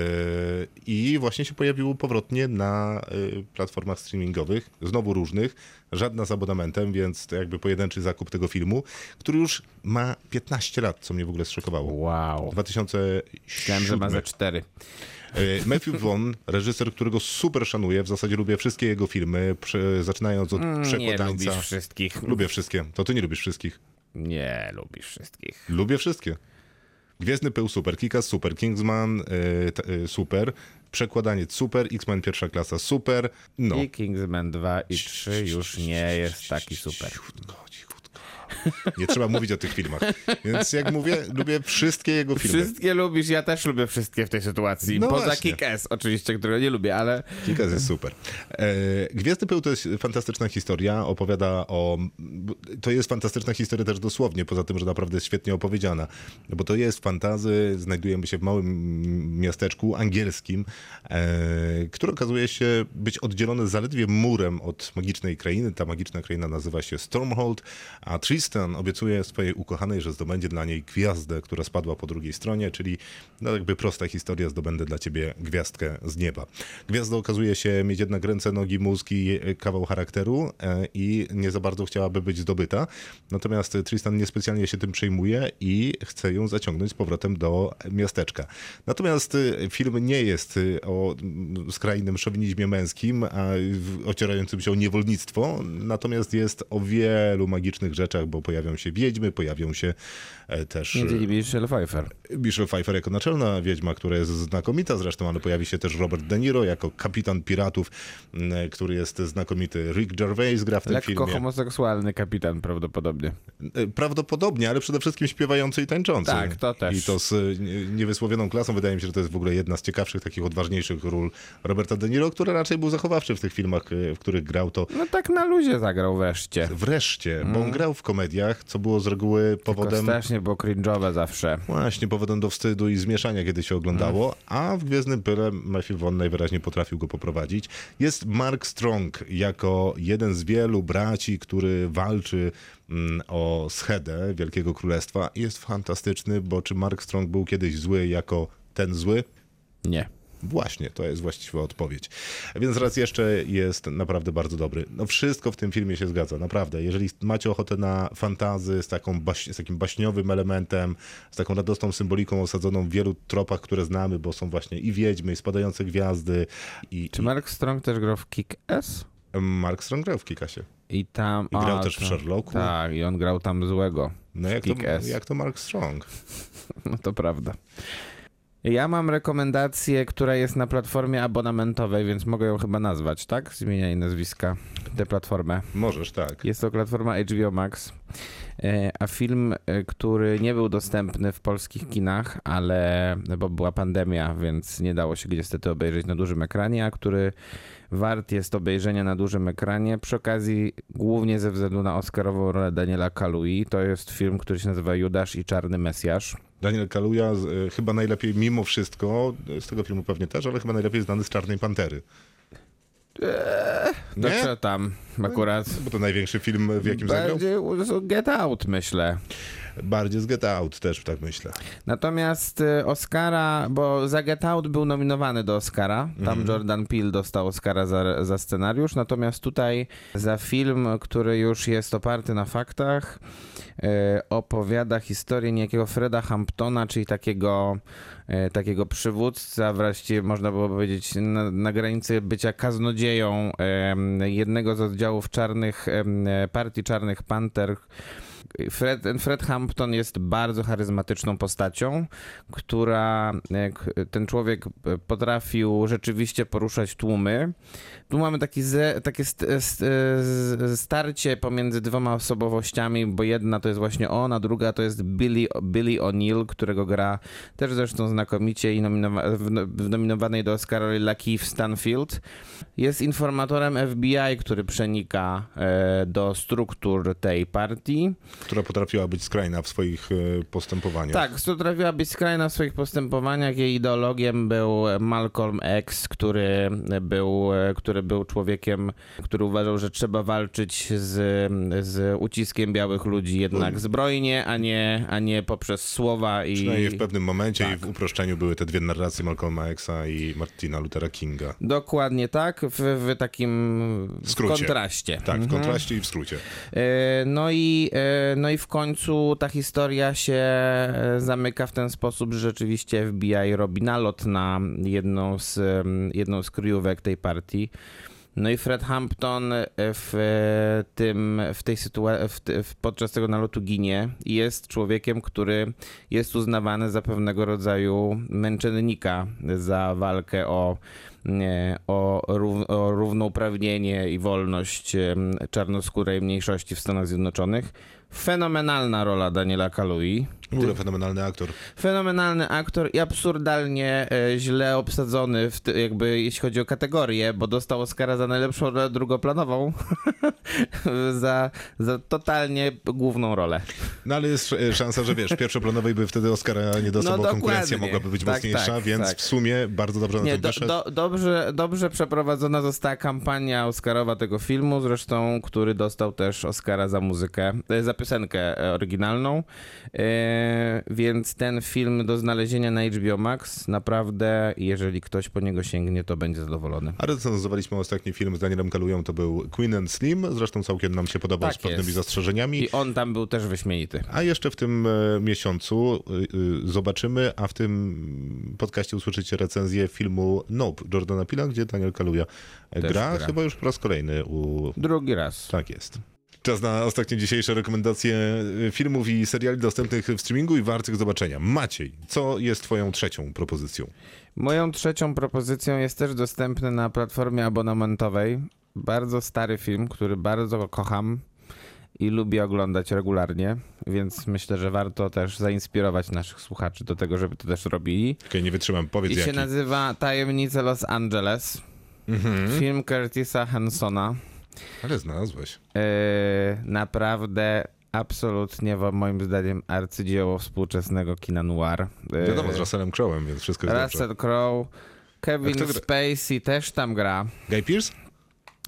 i właśnie się pojawiło powrotnie na yy, platformach streamingowych, znowu różnych, żadna z abonamentem, więc to jakby pojedynczy zakup tego filmu, który już ma 15 lat, co mnie w ogóle zszokowało. Wow. 2007. Myślałem, że ma ze cztery. Yy, Matthew Vaughn, reżyser, którego super szanuję, w zasadzie lubię wszystkie jego filmy, zaczynając od Mm, Nie lubisz wszystkich. Lubię wszystkie. To ty nie lubisz wszystkich. Nie lubisz wszystkich. Lubię wszystkie. Gwiezdny Pył super, Kikas super, Kingsman y, y, super, Przekładaniec super, X-Men pierwsza klasa super, no. I Kingsman 2 i 3 już nie jest taki super. Cichutko, cichutko. Nie trzeba mówić o tych filmach. Więc jak mówię, lubię wszystkie jego filmy. Wszystkie lubisz, ja też lubię wszystkie w tej sytuacji. No Poza właśnie. Kick-Ass oczywiście, którego nie lubię, ale Kikas jest super. E, Gwiezdny Pył to jest fantastyczna historia, opowiada o... To jest fantastyczna historia też dosłownie, poza tym, że naprawdę jest świetnie opowiedziana. Bo to jest fantazy, znajdujemy się w małym miasteczku angielskim, e, które okazuje się być oddzielone zaledwie murem od magicznej krainy. Ta magiczna kraina nazywa się Stormhold, a Tristan obiecuje swojej ukochanej, że zdobędzie dla niej gwiazdę, która spadła po drugiej stronie, czyli no jakby prosta historia, zdobędę dla ciebie gwiazdkę z nieba. Gwiazda okazuje się mieć jednak ręce, nogi, mózg i e, kawał charakteru e, i nie za bardzo chciałaby być zdobyta. Natomiast Tristan niespecjalnie się tym przejmuje i chce ją zaciągnąć z powrotem do miasteczka. Natomiast e, film nie jest o skrajnym szowinizmie męskim, a ocierającym się o niewolnictwo, natomiast jest o wielu magicznych rzeczach, bo pojawią się wiedźmy, pojawią się e, też... między innymi Michelle Pfeiffer. Michelle Pfeiffer jako naczelna wiedźma, która jest znakomita zresztą, ale pojawi się też Robert De Niro jako kapitan piratów, m, który jest znakomity. Rick Gervais gra w tym Lekko filmie. homoseksualny kapitan prawdopodobnie. E, Prawdopodobnie, ale przede wszystkim śpiewający i tańczący. Tak, to też. I to z e, nie- niewysłowioną klasą. Wydaje mi się, że to jest w ogóle jedna z ciekawszych, takich odważniejszych ról Roberta De Niro, który raczej był zachowawczy w tych filmach, e, w których grał to No tak na luzie zagrał wreszcie. wreszcie, bo Mm. on grał w komediach, co było z reguły Tylko powodem... strasznie było cringe'owe zawsze. Właśnie powodem do wstydu i zmieszania, kiedy się oglądało, a w Gwiezdnym Pyle Matthew Vaughn najwyraźniej potrafił go poprowadzić. Jest Mark Strong jako jeden z wielu braci, który walczy mm, o schedę Wielkiego Królestwa jest fantastyczny, bo czy Mark Strong był kiedyś zły jako ten zły? Nie. Właśnie, to jest właściwa odpowiedź. Więc raz jeszcze jest naprawdę bardzo dobry. No wszystko w tym filmie się zgadza, naprawdę. Jeżeli macie ochotę na fantazy z, taką baś, z takim baśniowym elementem, z taką radosną symboliką osadzoną w wielu tropach, które znamy, bo są właśnie i wiedźmy, i spadające gwiazdy, i, Czy Mark Strong też grał w Kick-Ass? Mark Strong grał w Kikasie. I tam... I grał a, też w to- Sherlocku. Tak, i on grał tam złego. No jak to, jak to Mark Strong? No to prawda. Ja mam rekomendację, która jest na platformie abonamentowej, więc mogę ją chyba nazwać, tak? Zmieniaj nazwiska, tę platformę. Możesz, tak. Jest to platforma HBO Max, e, a film, e, który nie był dostępny w polskich kinach, ale bo była pandemia, więc nie dało się niestety obejrzeć na dużym ekranie, a który wart jest obejrzenia na dużym ekranie. Przy okazji, głównie ze względu na Oscarową rolę Daniela Kalui, to jest film, który się nazywa Judasz i Czarny Mesjasz. Daniel Kaluja e, chyba najlepiej, mimo wszystko, z tego filmu pewnie też, ale chyba najlepiej znany z Czarnej Pantery. To Nie? co tam akurat? Bo to największy film, w jakim zagrał. Bardziej Get Out, myślę. Bardziej z Get Out też, tak myślę. Natomiast y, Oscara, bo za Get Out był nominowany do Oscara, tam Mhm. Jordan Peele dostał Oscara za, za scenariusz, natomiast tutaj za film, który już jest oparty na faktach, y, opowiada historię niejakiego Freda Hamptona, czyli takiego, y, takiego przywódca, wreszcie można było powiedzieć na, na granicy bycia kaznodzieją jednego z oddziałów czarnych, em, partii Czarnych Panter, Fred, Fred Hampton jest bardzo charyzmatyczną postacią, która e, ten człowiek e, potrafił rzeczywiście poruszać tłumy. Tu mamy taki ze, takie st, st, z- starcie pomiędzy dwoma osobowościami, bo jedna to jest właśnie on, a druga to jest Billy, Billy O'Neill, którego gra też zresztą znakomicie i nominowa, w, w nominowanej do Oscara Lakeith Stanfield. Jest informatorem FBI, który przenika e, do struktur tej partii. Która potrafiła być skrajna w swoich e, postępowaniach. Tak, potrafiła być skrajna w swoich postępowaniach. Jej ideologiem był Malcolm X, który był, który był człowiekiem, który uważał, że trzeba walczyć z, z uciskiem białych ludzi jednak zbrojnie, a nie, a nie poprzez słowa i... Przynajmniej w pewnym momencie Tak. i w uproszczeniu były te dwie narracje Malcolma Xa i Martina Luthera Kinga. Dokładnie tak, w, w takim w kontraście. Tak, w kontraście i w skrócie. E, No i, e, no i w końcu ta historia się e, zamyka w ten sposób, że rzeczywiście FBI robi nalot na jedną z, jedną z kryjówek tej partii. No i Fred Hampton e, w e, tym, w tej sytuacji, podczas tego nalotu ginie i jest człowiekiem, który jest uznawany za pewnego rodzaju męczennika za walkę o, o, rów, o równouprawnienie i wolność czarnoskórej mniejszości w Stanach Zjednoczonych. Fenomenalna rola Daniela Kalui. W ogóle fenomenalny aktor. Fenomenalny aktor i absurdalnie e, źle obsadzony, w jakby jeśli chodzi o kategorię, bo dostał Oscara za najlepszą rolę drugoplanową, za, za totalnie główną rolę. No ale jest szansa, że wiesz, pierwszoplanowej by wtedy Oscara nie dostał, No bo konkurencja mogłaby być Tak, mocniejsza, tak, więc tak. w sumie bardzo dobrze na Nie, tym do, wyszedł. do, dobrze, dobrze przeprowadzona została kampania Oscarowa tego filmu, zresztą, który dostał też Oscara za muzykę, e, za piosenkę e, oryginalną. E, więc ten film do znalezienia na HBO Max, naprawdę, jeżeli ktoś po niego sięgnie, to będzie zadowolony. A recenzowaliśmy ostatni film z Danielem Kalują, to był Queen and Slim, zresztą całkiem nam się podobał Tak z pewnymi jest. zastrzeżeniami. I on tam był też wyśmienity. A jeszcze w tym e, miesiącu y, y, zobaczymy, a w tym podcaście usłyszycie recenzję filmu Nope Jordana Pila, gdzie Daniel Kaluja gra, gra. chyba już po raz kolejny u... Drugi raz. Tak jest. Czas na ostatnie dzisiejsze rekomendacje y, filmów i seriali dostępnych w streamingu i wartych zobaczenia. Maciej, co jest twoją trzecią propozycją? Moją trzecią propozycją jest też dostępny na platformie abonamentowej. Bardzo stary film, który bardzo kocham i lubię oglądać regularnie, więc myślę, że warto też zainspirować naszych słuchaczy do tego, żeby to też robili. Okej, nie wytrzymam, powiedz I się jaki. nazywa Tajemnice Los Angeles. Film Curtisa Hansona. Ale znalazłeś. Yy, naprawdę absolutnie moim zdaniem arcydzieło współczesnego kina noir. Yy, Wiadomo, z Russellem Crowe'em, więc wszystko jest. Russell Crowe, Kevin Spacey też tam gra. Guy Pearce?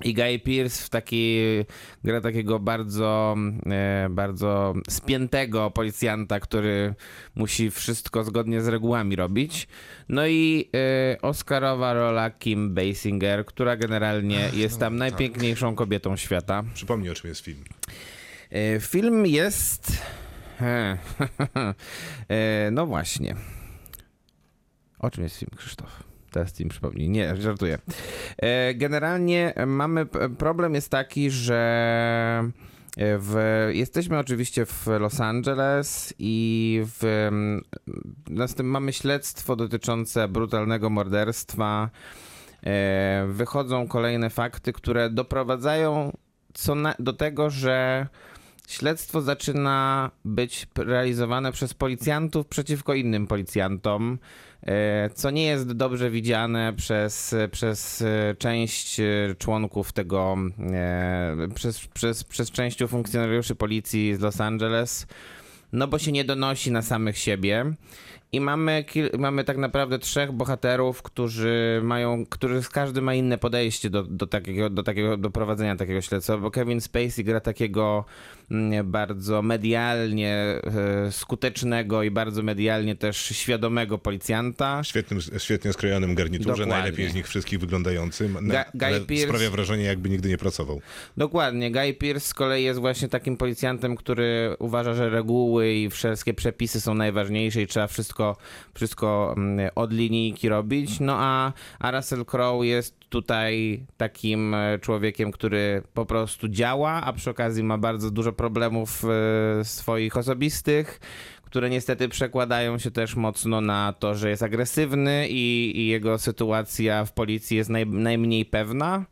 I Guy Pearce w taki, gra takiego bardzo, e, bardzo spiętego policjanta, który musi wszystko zgodnie z regułami robić. No i e, Oscarowa rola Kim Basinger, która generalnie jest no tam najpiękniejszą kobietą świata. Przypomnij, o czym jest film. E, film jest... No właśnie. O czym jest film, Krzysztof? Teraz ci mi przypomnij. Nie, żartuję. E, Generalnie mamy, problem jest taki, że W, jesteśmy oczywiście w Los Angeles i w, mamy śledztwo dotyczące brutalnego morderstwa. E, wychodzą kolejne fakty, które doprowadzają na, do tego, że śledztwo zaczyna być realizowane przez policjantów przeciwko innym policjantom, e, co nie jest dobrze widziane przez, przez e, część e, członków tego, przez, przez, przez część funkcjonariuszy policji z Los Angeles, no bo się nie donosi na samych siebie. I mamy, mamy tak naprawdę trzech bohaterów, którzy mają, którzy każdy ma inne podejście do, do, takiego, do takiego, do prowadzenia takiego śledztwa, bo Kevin Spacey gra takiego mm, bardzo medialnie e, skutecznego i bardzo medialnie też świadomego policjanta. Świetnym, świetnie skrojonym garniturze, Dokładnie. najlepiej z nich wszystkich wyglądającym, Ga- Guy ale Pearce- sprawia wrażenie jakby nigdy nie pracował. Dokładnie. Guy Pearce z kolei jest właśnie takim policjantem, który uważa, że reguły i wszystkie przepisy są najważniejsze i trzeba wszystko, wszystko mm, od linijki robić. No a, a Russell Crowe jest tutaj takim e, człowiekiem, który po prostu działa, a przy okazji ma bardzo dużo problemów e, swoich osobistych które niestety przekładają się też mocno na to, że jest agresywny i, i jego sytuacja w policji jest naj, najmniej pewna.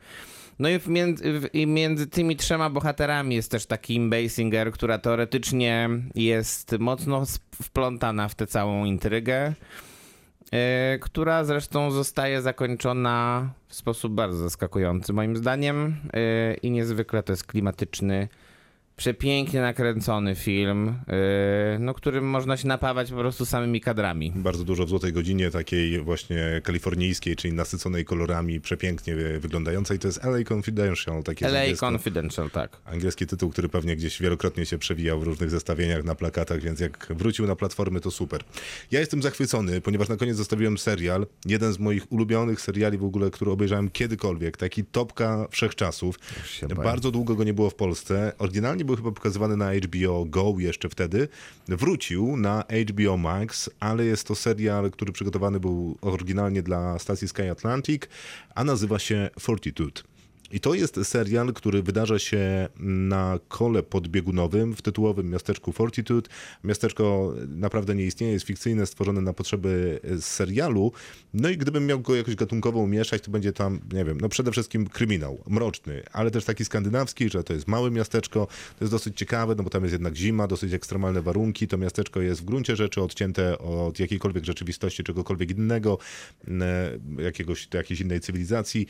No i, między, w, i między tymi trzema bohaterami jest też taki Kim Basinger, która teoretycznie jest mocno wplątana w tę całą intrygę, e, która zresztą zostaje zakończona w sposób bardzo zaskakujący moim zdaniem e, i niezwykle to jest klimatyczny, przepięknie nakręcony film, e, no, którym można się napawać po prostu samymi kadrami. Bardzo dużo w Złotej Godzinie, takiej właśnie kalifornijskiej, czyli nasyconej kolorami, przepięknie wyglądającej. To jest LA Confidential, takie LA Confidential, tak. Angielski tytuł, który pewnie gdzieś wielokrotnie się przewijał w różnych zestawieniach na plakatach, więc jak wrócił na platformy, to super. Ja jestem zachwycony, ponieważ na koniec zostawiłem serial, jeden z moich ulubionych seriali w ogóle, który obejrzałem kiedykolwiek, taki topka wszechczasów. Bardzo długo go nie było w Polsce. Oryginalnie był chyba pokazywany na HBO Go jeszcze wtedy. Wrócił na HBO Max, ale jest to serial, który przygotowany był oryginalnie dla stacji Sky Atlantic, a nazywa się Fortitude. I to jest serial, który wydarza się na kole podbiegunowym w tytułowym miasteczku Fortitude. Miasteczko naprawdę nie istnieje, jest fikcyjne, stworzone na potrzeby e, serialu. No i gdybym miał go jakoś gatunkowo umieszać, to będzie tam, nie wiem, no przede wszystkim kryminał, mroczny, ale też taki skandynawski, że to jest małe miasteczko. To jest dosyć ciekawe, no bo tam jest jednak zima, dosyć ekstremalne warunki. To miasteczko jest w gruncie rzeczy odcięte od jakiejkolwiek rzeczywistości, czegokolwiek innego, e, jakiegoś, jakiejś innej cywilizacji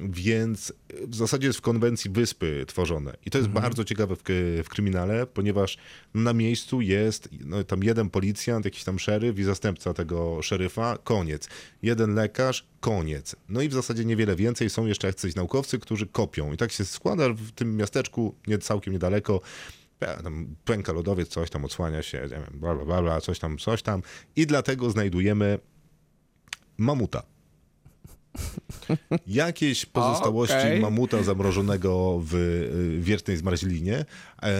więc w zasadzie jest w konwencji wyspy tworzone. I to jest bardzo ciekawe w, w kryminale, ponieważ na miejscu jest no, tam jeden policjant, jakiś tam szeryf i zastępca tego szeryfa, koniec. Jeden lekarz, koniec. No i w zasadzie niewiele więcej. Są jeszcze jacyś naukowcy, którzy kopią. I tak się składa w tym miasteczku, nie całkiem niedaleko, e, tam pęka lodowiec, coś tam odsłania się, nie wiem, bla, bla, bla, bla, coś tam, coś tam. I dlatego znajdujemy mamuta. Jakieś pozostałości Okej. mamuta zamrożonego w y, wiertnej zmarzlinie, e,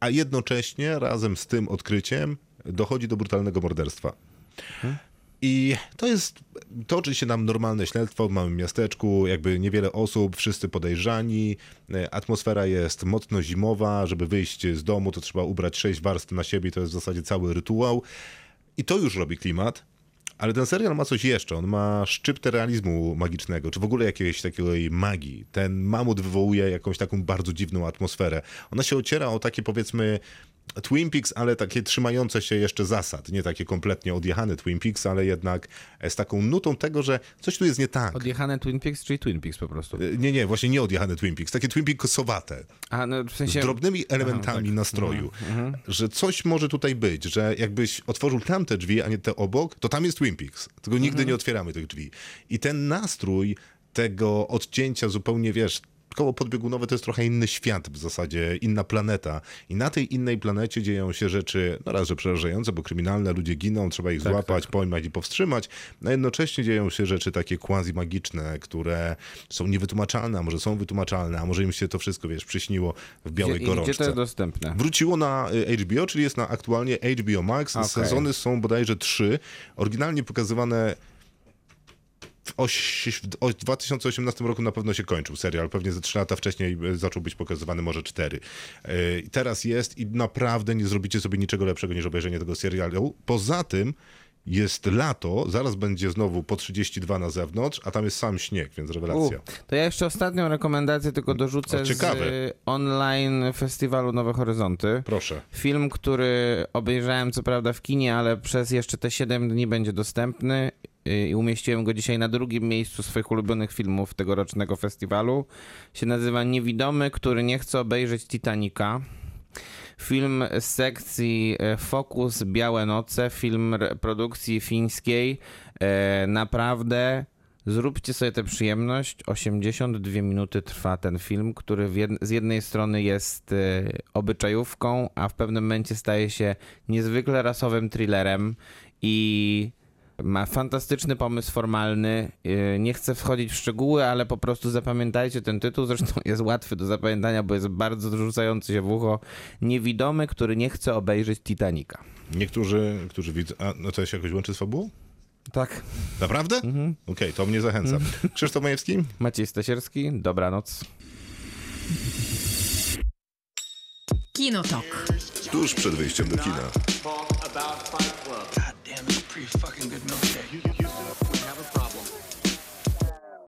a jednocześnie razem z tym odkryciem dochodzi do brutalnego morderstwa. I to jest, toczy się nam normalne śledztwo w małym miasteczku, jakby niewiele osób, wszyscy podejrzani, e, atmosfera jest mocno zimowa, żeby wyjść z domu to trzeba ubrać sześć warstw na siebie, to jest w zasadzie cały rytuał. I to już robi klimat. Ale ten serial ma coś jeszcze. On ma szczyptę realizmu magicznego, czy w ogóle jakiejś takiej magii. Ten mamut wywołuje jakąś taką bardzo dziwną atmosferę. Ona się ociera o takie powiedzmy Twin Peaks, ale takie trzymające się jeszcze zasad. Nie takie kompletnie odjechane Twin Peaks, ale jednak z taką nutą tego, że coś tu jest nie tak. Odjechane Twin Peaks, czyli Twin Peaks po prostu. Nie, nie, właśnie nie odjechane Twin Peaks. Takie Twin Peaksowate. A, no, w Z sensie... drobnymi elementami tak. nastroju. Mhm, Że coś może tutaj być, że jakbyś otworzył tamte drzwi, a nie te obok, to tam jest Twin Peaks. Tylko nigdy Mhm. nie otwieramy tych drzwi. I ten nastrój tego odcięcia zupełnie, wiesz, koło podbiegunowe to jest trochę inny świat w zasadzie, inna planeta. I na tej innej planecie dzieją się rzeczy, no raz, że przerażające, bo kryminalne, ludzie giną, trzeba ich Tak, złapać, pojmać i powstrzymać. A jednocześnie dzieją się rzeczy takie quasi-magiczne, które są niewytłumaczalne, a może są wytłumaczalne, a może im się to wszystko, wiesz, przyśniło w białej Gdzie, gorączce. gdzie to jest dostępne? Wróciło na y, HBO, czyli jest na aktualnie HBO Max. Okej. Sezony są bodajże trzy. Oryginalnie pokazywane w, oś, w 2018 roku na pewno się kończył serial, pewnie ze 3 lata wcześniej e, zaczął być pokazywany, może 4. E, Teraz jest i naprawdę nie zrobicie sobie niczego lepszego niż obejrzenie tego serialu. Poza tym jest lato, zaraz będzie znowu po 32 na zewnątrz, a tam jest sam śnieg, więc U, rewelacja. to ja jeszcze ostatnią rekomendację tylko dorzucę O, z online festiwalu Nowe Horyzonty. Proszę. Film, który obejrzałem co prawda w kinie, ale przez jeszcze te 7 dni będzie dostępny i umieściłem go dzisiaj na drugim miejscu swoich ulubionych filmów tegorocznego festiwalu. Się nazywa Niewidomy, który nie chce obejrzeć Titanica. Film z sekcji e, Focus Białe Noce, film produkcji fińskiej. E, Naprawdę zróbcie sobie tę przyjemność. 82 minuty trwa ten film, który z jednej strony jest obyczajówką, a w pewnym momencie staje się niezwykle rasowym thrillerem i ma fantastyczny pomysł formalny. Yy, Nie chcę wchodzić w szczegóły, ale po prostu zapamiętajcie ten tytuł. Zresztą jest łatwy do zapamiętania, bo jest bardzo rzucający się w ucho. Niewidomy, który nie chce obejrzeć Titanica. Niektórzy, którzy widzą... A, no to się jakoś łączy z fabułą? Tak. Naprawdę? Okej, to mnie zachęca. Krzysztof Majewski? Maciej Stasierski, dobranoc. Kinotok. Tuż przed wyjściem do kina.